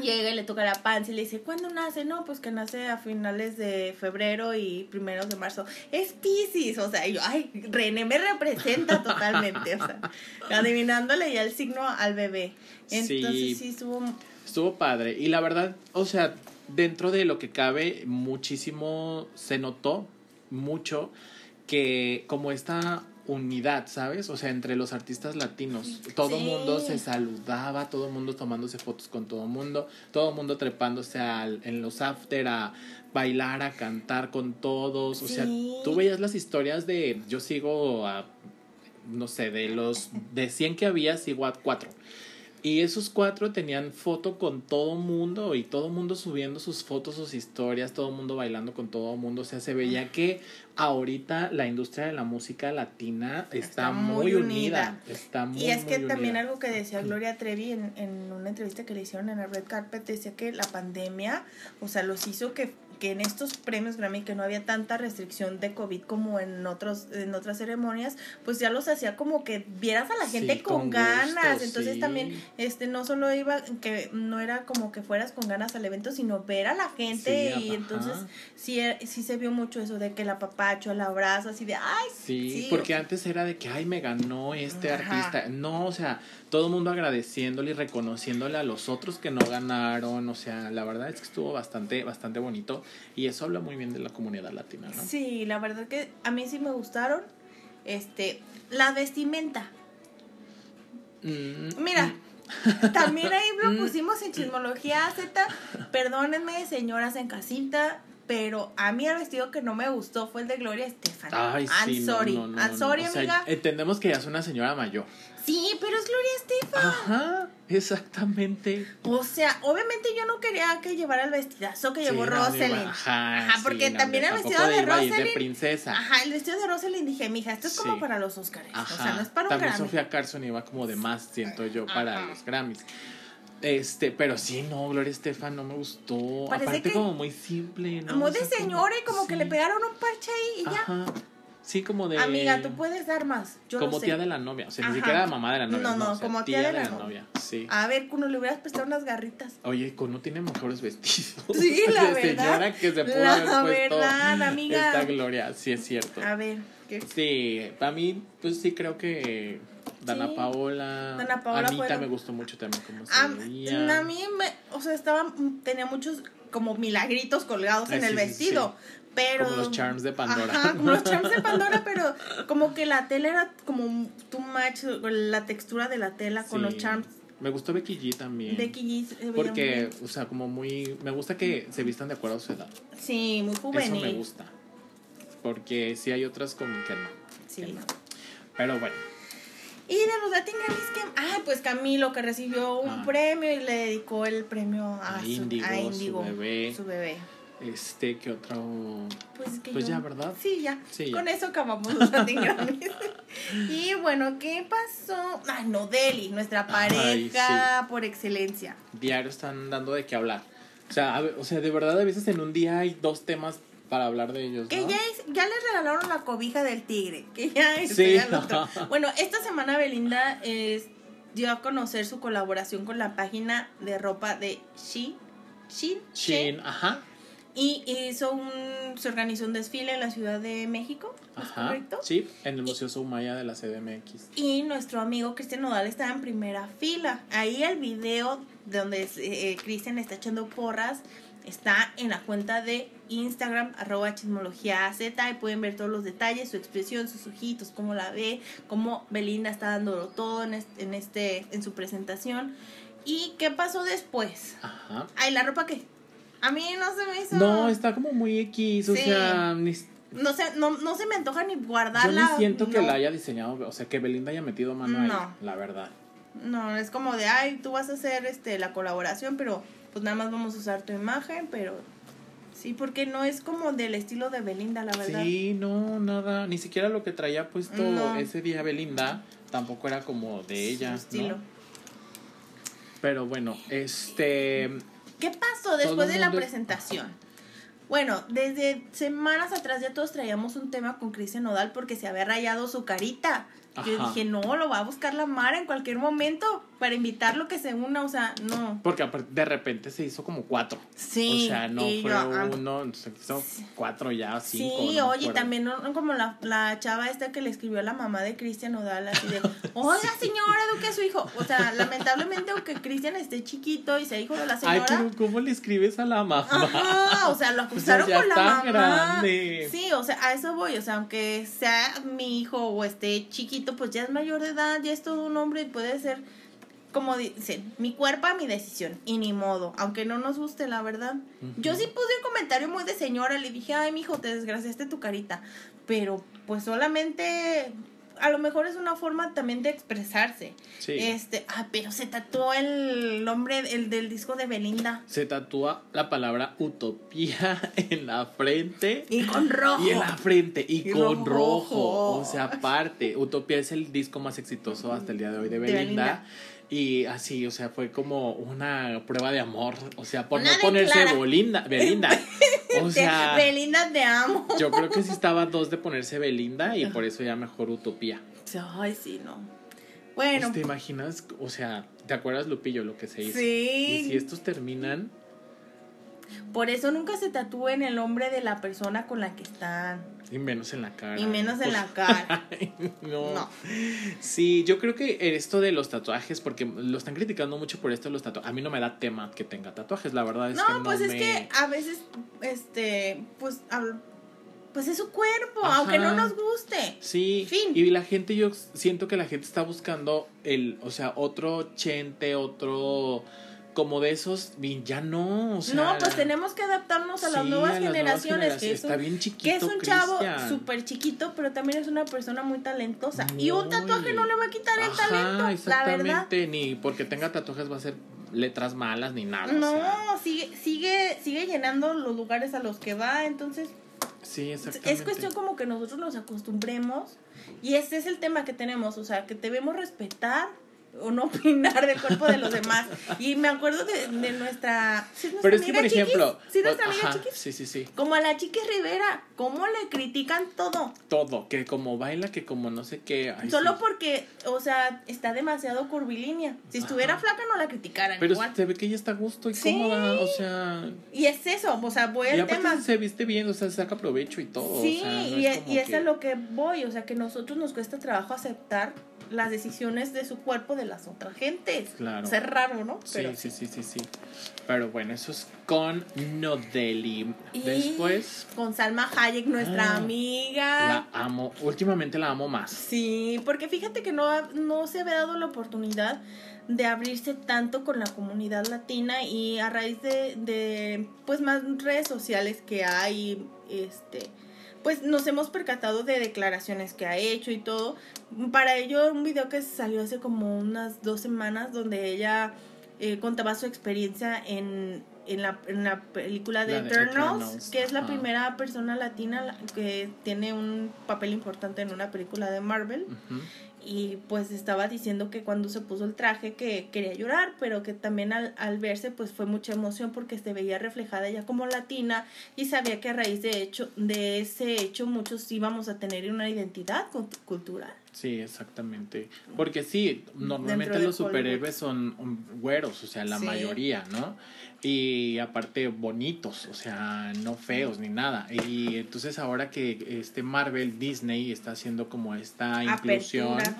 llega y le toca la panza y le dice, ¿cuándo nace? No, pues que nace a finales de febrero y primeros de marzo. Es Pisces, o sea, yo, ay, René me representa totalmente, o sea, adivinándole ya el signo al bebé. Entonces Sí. sí, estuvo... Estuvo padre. Y la verdad, o sea, dentro de lo que cabe, muchísimo se notó, mucho, que como esta unidad, ¿sabes? O sea, entre los artistas latinos, todo Sí. mundo se saludaba, todo mundo tomándose fotos con todo mundo, todo mundo trepándose al, en los after a bailar, a cantar con todos, o sea, tú veías las historias de, yo sigo a, no sé, de los, de 100 que había, sigo a 4. Y esos cuatro tenían foto con todo mundo y todo mundo subiendo sus fotos, sus historias, todo mundo bailando con todo mundo. O sea, se veía que ahorita la industria de la música latina está, Está muy, muy unida. unida. Está muy, Y es que también unida. algo que decía Gloria Trevi en, en una entrevista que le hicieron en el Red Carpet, decía que la pandemia, o sea, los hizo que, que en estos premios Grammy, que no había tanta restricción de COVID como en otros en otras ceremonias, pues ya los hacía como que vieras a la Sí, gente con, con ganas. gusto, Entonces sí. también, este, no solo iba, que no era como que fueras con ganas al evento, sino ver a la gente Sí, y ajá. entonces sí, eh, sí se vio mucho eso de que el apapacho, el abrazo, así de, ay, Sí, Sí, porque antes era de que, ay, me ganó este Ajá. artista. No, o sea, todo el mundo agradeciéndole y reconociéndole a los otros que no ganaron. O sea, la verdad es que estuvo bastante, bastante bonito. Y eso habla muy bien de la comunidad latina, ¿no? Sí, la verdad que a mí sí me gustaron. Este, la vestimenta. Mm, Mira, mm, también ahí lo Mm. pusimos en chismología Z. Perdónenme, señoras en casita, pero a mí el vestido que no me gustó fue el de Gloria Estefan. Ay, I'm sí, sorry. no, no, I'm no. sorry, O sea, amiga. entendemos que ya es una señora mayor. Sí, pero es Gloria Estefan. Ajá, exactamente. O sea, obviamente yo no quería que llevara el vestidazo que llevó Sí, Rosalind. Ajá, Ajá, porque sí, también el vestido de ir de Rosalind- princesa. Ajá, el vestido de Rosalind dije, mija, esto es como para los Oscars. Ajá. O sea, no es para un También Grammy. Sofía Carson iba como de más, siento yo, para Ajá. los Grammys. Este, pero sí, no, Gloria Estefan no me gustó. Parece Aparte que- como muy simple, ¿no? Muy O de sea, señora y como que le pegaron un parche ahí y ya. Ajá. Sí, como de Amiga, tú puedes dar más. Yo como sé. tía de la novia, o sea, Ajá. ni siquiera mamá de la novia, No, no, o sea, como tía de la novia. Sí. A ver, Kuno, le hubieras prestado unas garritas. Oye, Kuno tiene mejores vestidos. Sí, la De verdad. señora que se pudo La haber puesto verdad, amiga. Esta Gloria, sí es cierto. A ver, ¿qué? Sí, a mí, pues sí creo que Dana Sí. Paola. Dana Paola Anita me gustó mucho también como se A, veía. a mí, me, o sea, estaba, tenía muchos como milagritos colgados Ay, en el sí, sí, vestido. Pero, Como los charms de Pandora. Ajá, como los charms de Pandora, pero como que la tela era como too much, la textura de la tela con los charms Me gustó Becky G también. Becky G. Porque, o sea, como muy. Me gusta que se vistan de acuerdo a su edad. Sí, muy Eso juvenil. me gusta. Porque sí hay otras como que no. Sí. que no. Pero bueno. Y de los Latin Grammys que... Ah, pues Camilo que recibió un Ah. premio y le dedicó el premio a, A su, a su Índigo, bebé. Su bebé. Este, ¿qué otro? Pues, que Pues yo- ya, ¿verdad? Sí, ya. Sí, ya. Con eso acabamos los Latin Grammys. y bueno, ¿qué pasó? Ay, no, Deli, nuestra Ay, pareja por excelencia. Diario están dando de qué hablar. O sea, a o sea, de verdad a veces en un día hay dos temas para hablar de ellos, Que ya, es- ya les regalaron la cobija del tigre. Que ya es. Sí. lo otro. Bueno, esta semana Belinda es, dio a conocer su colaboración con la página de ropa de Shein. Shein. Shin, ajá. Y hizo un, se organizó un desfile en la Ciudad de México, ¿es Ajá. correcto? Sí, en el Museo Sumaya de la CDMX. Y nuestro amigo Cristian Nodal estaba en primera fila. Ahí el video donde eh, Cristian está echando porras está en la cuenta de Instagram, arroba chismología Z, y pueden ver todos los detalles, su expresión, sus ojitos, cómo la ve, cómo Belinda está dándolo todo en este, en, este, en su presentación. ¿Y qué pasó después? Ajá. Ay, la ropa que a mí no se me hizo. No, está como muy X, o Sí. sea, ni, No se, no, no se me antoja ni yo guardarla. ni siento que no. la haya diseñado, o sea, que Belinda haya metido mano ahí, No. la verdad. No, es como de, ay, tú vas a hacer este la colaboración, pero pues nada más vamos a usar tu imagen, pero sí, porque no es como del estilo de Belinda, la verdad. Sí, no, nada, ni siquiera lo que traía puesto No. ese día Belinda tampoco era como de ella, Su ¿no? estilo. Pero bueno, este ¿Qué pasó después de la mundo- presentación? Bueno, desde semanas atrás ya todos traíamos un tema con Cristian Nodal porque se había rayado su carita. Yo dije, no, lo va a buscar la Mara en cualquier momento para invitarlo que se una, o sea, no. porque de repente se hizo como cuatro. Sí. O sea, no fue yo, ah, uno, se hizo cuatro ya, cinco. Sí, no oye, también ¿no? como la, la chava esta que le escribió a la mamá de Cristian Nodal, así de, oiga señora, eduque a su hijo. O sea, lamentablemente aunque Cristian esté chiquito y sea hijo de la Ay, señora. pero ¿cómo le escribes a la mamá? Ajá, o sea, lo acusaron ya con la mamá. grande. Sí, o sea, a eso voy, o sea, aunque sea mi hijo o esté chiquito, pues ya es mayor de edad, ya es todo un hombre y puede ser, como dicen, mi cuerpo, mi decisión, y ni modo, aunque no nos guste, la verdad. Yo sí puse un comentario muy de señora, le dije, ay, mijo, te desgraciaste tu carita, pero pues solamente... A lo mejor es una forma también de expresarse. Sí. Este, ah, pero se tatuó el nombre el del disco de Belinda. Se tatúa la palabra utopía en la frente. Y con rojo. Y en la frente, y, Y con rojo. rojo. O sea, aparte, Utopía es el disco más exitoso hasta el día de hoy de De Belinda. Y así, o sea, fue como una prueba de amor. O sea, por Una no ponerse Belinda. Belinda. O sea, Belinda, te amo. yo creo que sí estaba dos de ponerse Belinda y por eso ya mejor Utopía. Ay, sí, no. Bueno, Pues, ¿Te imaginas? O sea, ¿te acuerdas, Lupillo, lo que se hizo? Y sí. si estos terminan, Por eso nunca se tatúen el nombre de la persona con la que están. y menos en la cara. Y menos en la cara. Ay, no. No. Sí, yo creo que esto de los tatuajes, porque lo están criticando mucho por esto de los tatuajes. A mí no me da tema que tenga tatuajes, la verdad es que No, no pues es que a veces, este, pues, pues es su cuerpo, Ajá. aunque no nos guste. Sí, Fin. y la gente, yo siento que la gente está buscando el, o sea, otro chente, otro como de esos, ya no, o sea. no, pues tenemos que adaptarnos a las sí, nuevas a las nuevas generaciones. que es Está un- bien chiquito. que es un chavo súper chiquito, pero también es una persona muy talentosa. Y un tatuaje no le va a quitar el Ajá, talento, la verdad. exactamente, ni porque tenga tatuajes va a ser letras malas ni nada. o No, sea, sigue, sigue, sigue llenando los lugares a los que va, entonces sí, exactamente. es cuestión como que nosotros nos acostumbremos y ese es el tema que tenemos, o sea, que debemos respetar o no opinar del cuerpo de los demás. Y me acuerdo de, de nuestra... ¿sí es nuestra Pero es que, amiga por Chiquis? ejemplo, ¿Sí es nuestra amiga ajá, Chiquis? sí, sí, sí. Como a la Chiquis Rivera, ¿cómo le critican todo? Todo, que como baila, que como no sé qué. ay, Solo sí. porque, o sea, está demasiado curvilínea. Si estuviera Ajá. flaca no la criticaran Pero igual. se ve que ella está a gusto y Sí. cómoda, o sea. Y es eso, o sea, voy al tema. se viste bien, o sea, se saca provecho y todo. Sí, o sea, no y, es y es que- a lo que voy, o sea, que nosotros nos cuesta trabajo aceptar las decisiones de su cuerpo de las otras gentes. Claro. Es raro, ¿no? Sí, Pero sí, sí, sí, sí. Pero bueno, eso es con Nodeli. Y Después Con Salma Hayek, nuestra Ah, amiga. la amo. Últimamente la amo más. Sí, porque fíjate que no, no se había dado la oportunidad de abrirse tanto con la comunidad latina y a raíz de, de pues más redes sociales que hay, este, pues nos hemos percatado de declaraciones que ha hecho y todo. Para ello, un video que salió hace como unas dos semanas donde ella eh, contaba su experiencia en, en, la, en la película de La de Eternals, Eternals, que es la primera persona latina la- que tiene un papel importante en una película de Marvel. Ujú. Y pues estaba diciendo que cuando se puso el traje que quería llorar, pero que también al, al verse pues fue mucha emoción porque se veía reflejada ella como latina y sabía que a raíz de hecho de ese hecho muchos íbamos a tener una identidad cult- cultural. Sí, exactamente. Porque sí, normalmente los superhéroes son güeros, o sea, la Sí. mayoría, ¿no? Y aparte bonitos, o sea, no feos ni nada. Y entonces ahora que este Marvel, Disney está haciendo como esta inclusión, Apertura.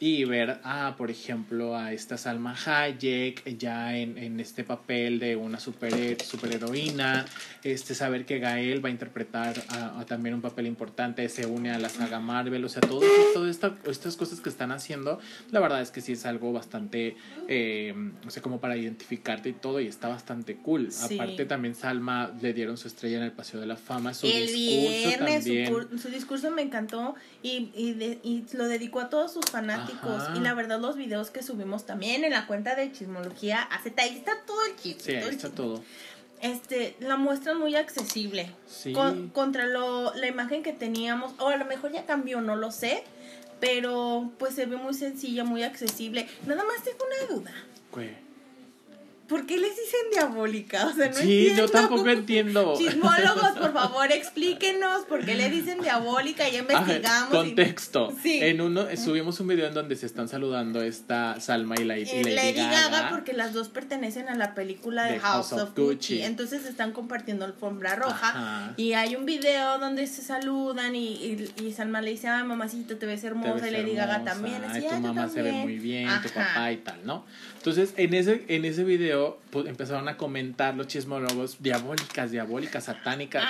Y ver a, por ejemplo, a esta Salma Hayek ya en, en este papel de una super, superheroína, este, saber que Gael va a interpretar a, también un papel importante, se une a la saga Marvel, o sea, todo, todas esta, estas cosas que están haciendo, la verdad es que sí es algo bastante, eh, no sé, como para identificarte y todo, y está bastante cool. Aparte también Salma le dieron su estrella en el Paseo de la Fama, su el discurso viernes, Su, su, discurso me encantó y, y, y lo dedicó a todos sus fanáticos y la verdad, los videos que subimos también en la cuenta de Chismología, hace, ahí está todo el chisme. Sí, ahí está todo. Este, la muestran muy accesible. Sí. contra lo, la imagen que teníamos, o a lo mejor ya cambió, no lo sé. Pero pues se ve muy sencilla, muy accesible. Nada más tengo una duda. ¿Qué? ¿Por qué les dicen diabólica? O sea, no sí, yo tampoco entiendo. Chismólogos, por favor, explíquenos por qué le dicen diabólica. Ya investigamos. contexto. Sí. En uno, subimos un video en donde se están saludando esta Salma y la, y eh, Lady, Gaga, porque las dos pertenecen a la película de, House, of, Gucci. Entonces están compartiendo alfombra roja. Y hay un video donde se saludan y, y, Salma le dice, ah, mamacito, te ves hermosa. y Lady Gaga también. Ay, tu mamá se ve muy bien, tu papá y tal, ¿no? Entonces, en ese, en ese video pues, empezaron a comentar los chismólogos diabólicas, diabólicas, satánicas.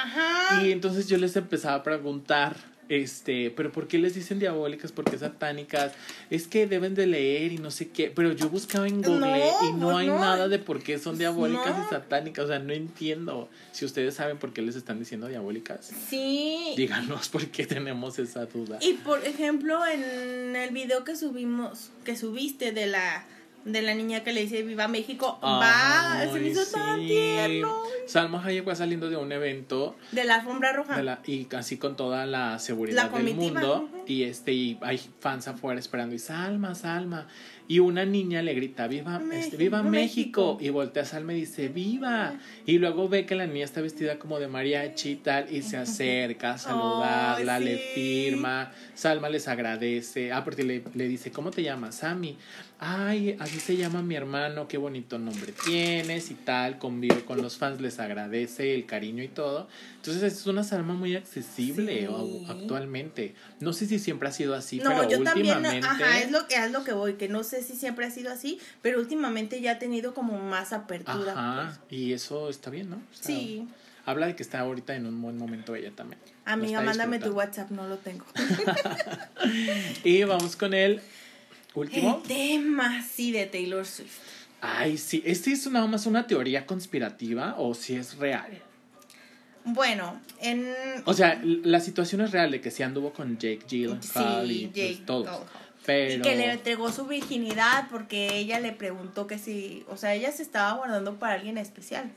Y entonces yo les empezaba a preguntar, este, pero ¿por qué les dicen diabólicas? ¿Por qué satánicas? Es que deben de leer y no sé qué. Pero yo buscaba en Google y no, hay nada de por qué son diabólicas y satánicas. O sea, no entiendo. Si ustedes saben por qué les están diciendo diabólicas. Sí. Díganos por qué tenemos esa duda. Y por ejemplo, en el video que subimos, que subiste de la de la niña que le dice Viva México. va, se me hizo tan tierno. Salma Hayek va saliendo de un evento. De la alfombra roja. y casi con toda la seguridad del mundo. Y este, y hay fans afuera esperando. Y Salma, Salma. Y una niña le grita, viva México, este, viva México. Y voltea a Salma y dice, viva. Y luego ve que la niña está vestida como de mariachi y tal. Y se acerca a saludarla, le firma. Salma les agradece. Ah, porque le, le dice, ¿cómo te llamas? Sammy ay, así se llama mi hermano, qué bonito nombre tienes y tal, convive con los fans, les agradece el cariño y todo. Entonces es una salma muy accesible actualmente. No sé si siempre ha sido así, no, pero yo últimamente... También, ajá, es lo, que, es lo que voy, que no sé si siempre ha sido así, pero últimamente ya ha tenido como más apertura. Ajá, pues. y eso está bien, ¿no? sí. Habla de que está ahorita en un buen momento ella también. Amiga, mándame tu WhatsApp, no lo tengo. y vamos con él último. El tema, sí, de Taylor Swift. Ay, sí. ¿Este es nada más una teoría conspirativa o si es real? Bueno, en... O sea, la situación es real de que se anduvo con Jake Gyllenhaal y pues, todo. Pero... Y que le entregó su virginidad porque ella le preguntó que si... O sea, ella se estaba guardando para alguien especial.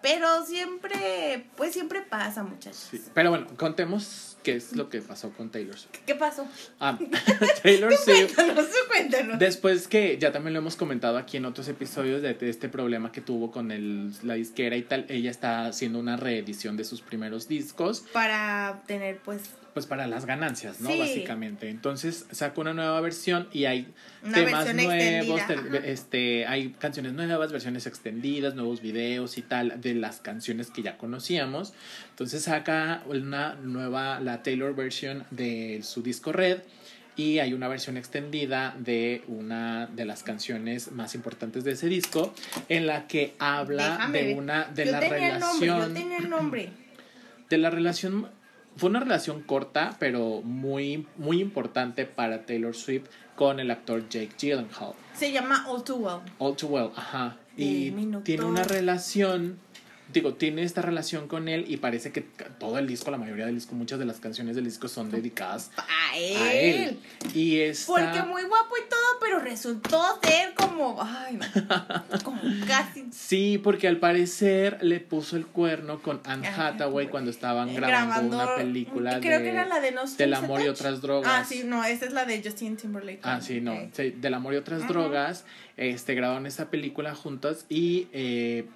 Pero siempre, pues siempre pasa, muchachos. Pero bueno, contemos qué es lo que pasó con Taylor Swift. ¿Qué pasó? Ah, Taylor Swift. Cuéntanos, cuéntanos. Después que ya también lo hemos comentado aquí en otros episodios de, este problema que tuvo con el, la disquera y tal, ella está haciendo una reedición de sus primeros discos. Para tener, pues, pues para las ganancias, ¿no? Básicamente. Entonces sacó una nueva versión y hay temas nuevos, este, hay canciones nuevas, versiones extendidas, nuevos videos y tal de las canciones que ya conocíamos. Entonces saca una nueva, la Taylor version de su disco Red y hay una versión extendida de una de las canciones más importantes de ese disco en la que habla de una de la relación yo tenía el nombre. de la relación fue una relación corta, pero muy, muy importante para Taylor Swift con el actor Jake Gyllenhaal. Se llama All Too Well. All Too Well, ajá. Y tiene una relación digo, tiene esta relación con él y parece que todo el disco, la mayoría del disco, muchas de las canciones del disco son dedicadas a él. Y es Porque muy guapo y todo, pero resultó ser como, ay, como casi. Sí, porque al parecer le puso el cuerno con Anne Hathaway cuando estaban grabando, una película creo que era la de Del amor y otras drogas. Ah, sí, no, esa es la de Justin Timberlake. Ah, sí, no, del amor y otras drogas. Este, grabaron esa película juntas y eh,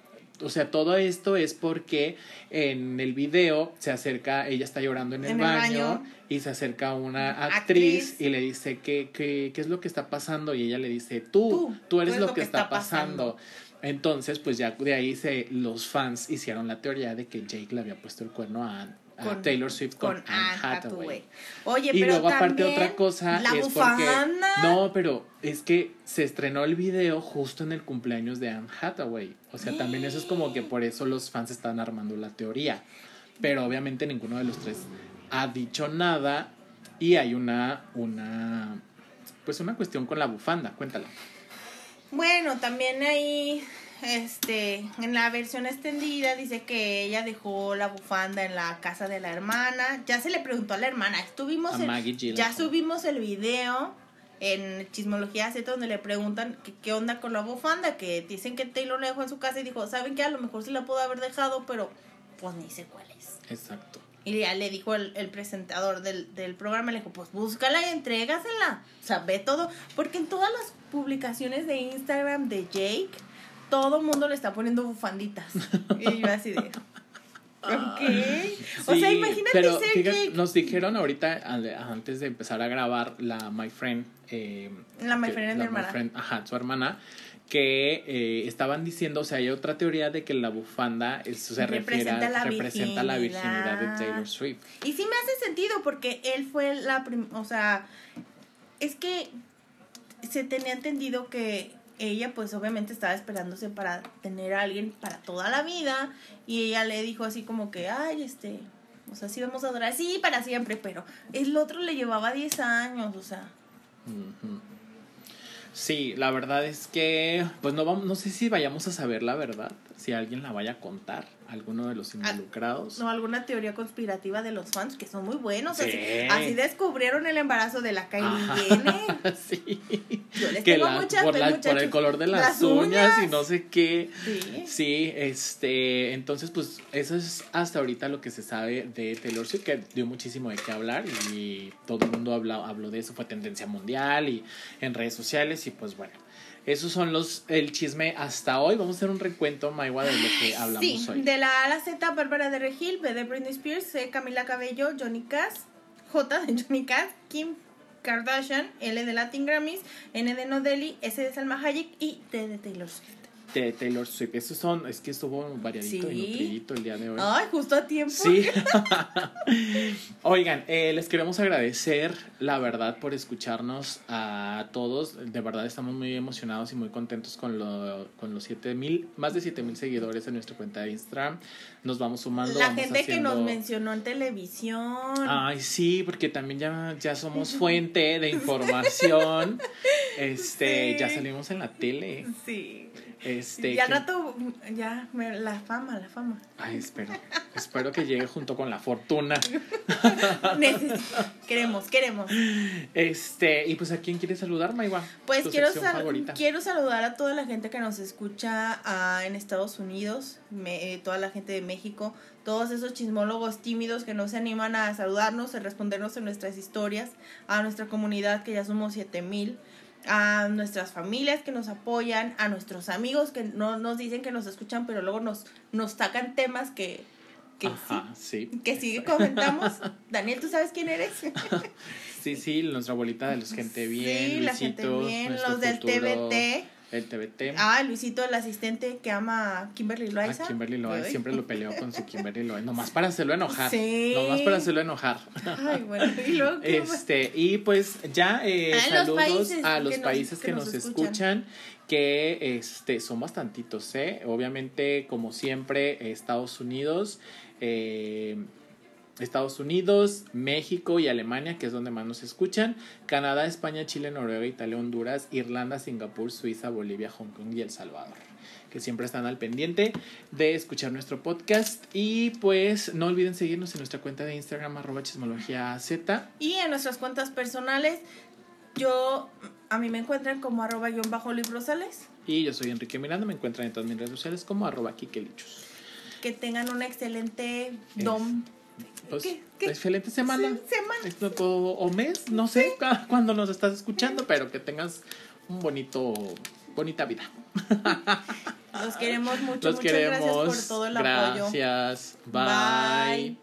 o sea, todo esto es porque en el video se acerca, ella está llorando en el, baño, y se acerca una actriz, y le dice ¿qué, qué, qué es lo que está pasando y ella le dice tú, tú, eres lo, que, está, pasando. Entonces, pues ya de ahí se, los fans hicieron la teoría de que Jake le había puesto el cuerno a ah, Taylor Swift con, Anne Hathaway. Oye, y pero luego aparte otra cosa la es bufanda. porque no, pero es que se estrenó el video justo en el cumpleaños de Anne Hathaway. O sea, también eso es como que por eso los fans están armando la teoría. Pero obviamente ninguno de los tres ha dicho nada y hay una una pues una cuestión con la bufanda, cuéntala. Bueno, también ahí, este, en la versión extendida dice que ella dejó la bufanda en la casa de la hermana. Ya se le preguntó a la hermana, estuvimos el- ya subimos el video en Chismología Z donde le preguntan que qué onda con la bufanda, que dicen que Taylor la dejó en su casa y dijo, ¿saben qué? A lo mejor sí la pudo haber dejado, pero pues ni sé cuál es. Exacto. Y ya le dijo el, el presentador del, del programa, le dijo, pues búscala y entrégasela. O sea, ve todo. Porque en todas las publicaciones de Instagram de Jake, todo mundo le está poniendo bufanditas. y yo así de... Ok. o sea, imagínate pero ser fíjate, Jake. nos dijeron ahorita antes de empezar a grabar la My Friend eh, La My que- Friend es mi hermana. Friend, ajá, su hermana que eh, estaban diciendo, o sea, hay otra teoría de que la bufanda es, se refiere a- Representa la representa la virginidad de. Taylor Swift. Y sí me hace sentido porque él fue la prim- o sea, es que se tenía entendido que ella pues obviamente estaba esperándose para tener a alguien para toda la vida y ella le dijo así como que, ay, este, o sea, sí vamos a durar, sí, para siempre, pero el otro le llevaba 10 años, o sea. Sí, la verdad es que, pues no vamos, no sé si vayamos a saber la verdad, si alguien la vaya a contar, alguno de los involucrados. no alguna teoría conspirativa de los fans que son muy buenos, Sí. así, así descubrieron el embarazo de la Kylie sí. Yo les que tengo la- por, la- el color de las, Las uñas. y no sé qué. Sí. Sí, este, entonces pues eso es hasta ahorita lo que se sabe de Taylor Swift, que dio muchísimo de qué hablar y todo el mundo habló, habló de eso, fue tendencia mundial y en redes sociales y pues bueno, esos son los, el chisme hasta hoy, vamos a hacer un recuento, Maiwa, de lo que hablamos Sí, hoy. de la A a la Z, Bárbara de Regil, B de Britney Spears, C Camila Cabello, Johnny Cass, J de Johnny Cass, Kim Kardashian, L de Latin Grammys, N de Nodelli, S de Salma Hayek y T de Taylor Swift. De Taylor Swift, esos son, es que estuvo variadito y nutridito el día de hoy. Ay, justo a tiempo. Sí. Oigan, eh, les queremos agradecer, la verdad, por escucharnos a todos. De verdad, estamos muy emocionados y muy contentos con, lo, con los siete mil, más de 7 mil seguidores en nuestra cuenta de Instagram. Nos vamos sumando. La vamos gente que nos mencionó en televisión. Ay, sí, porque también ya, ya somos fuente de información. Este, Sí. ya salimos en la tele. Sí. Este, y al que- rato, ya, me- la fama, la fama. Ay, espero. espero que llegue junto con la fortuna. Queremos, queremos. Este, y pues a quién quieres saludar, Maiwa? Pues quiero, sal- favorita. quiero saludar a toda la gente que nos escucha ah, en Estados Unidos, me- eh, toda la gente de México, todos esos chismólogos tímidos que no se animan a saludarnos, a respondernos en nuestras historias, a nuestra comunidad que ya somos 7000, a nuestras familias que nos apoyan, a nuestros amigos que no nos dicen que nos escuchan, pero luego nos, nos sacan temas que, que Ajá, sí. sí, que sí comentamos. Daniel, ¿tú sabes quién eres? Sí, sí, nuestra bolita de los gente bien, sí, la gente Luisito, bien, los del futuro, TBT. El TBT. Ah, Luisito, el asistente que ama a Kimberly a Loaiza. Ah, Kimberly Loaiza, siempre lo peleó con su Kimberly Loaiza, nomás para hacerlo enojar. Sí. Nomás para hacerlo enojar. Ay, bueno, y luego? Este, y pues ya eh, Ah, saludos a los países que que, nos escuchan. escuchan, que este son bastantitos, ¿eh? Obviamente, como siempre, Estados Unidos, eh, Estados Unidos, México y Alemania, que es donde más nos escuchan, Canadá, España, Chile, Noruega, Italia, Honduras, Irlanda, Singapur, Suiza, Bolivia, Hong Kong y El Salvador que siempre están al pendiente de escuchar nuestro podcast y pues no olviden seguirnos en nuestra cuenta de Instagram arroba chismología Z Y en nuestras cuentas personales, yo, a mí me encuentran como arroba guion bajo librosales. y yo soy Enrique Miranda, me encuentran en todas mis redes sociales como arroba kikelichus. Que tengan una excelente dom. Pues, ¿Qué? ¿Qué? excelente semana. Sí, o mes, no sé cu- cuándo nos estás escuchando, pero que tengas un bonito, bonita vida. Los queremos mucho. Los Muchas queremos. gracias por todo el apoyo. Gracias. Bye. Bye.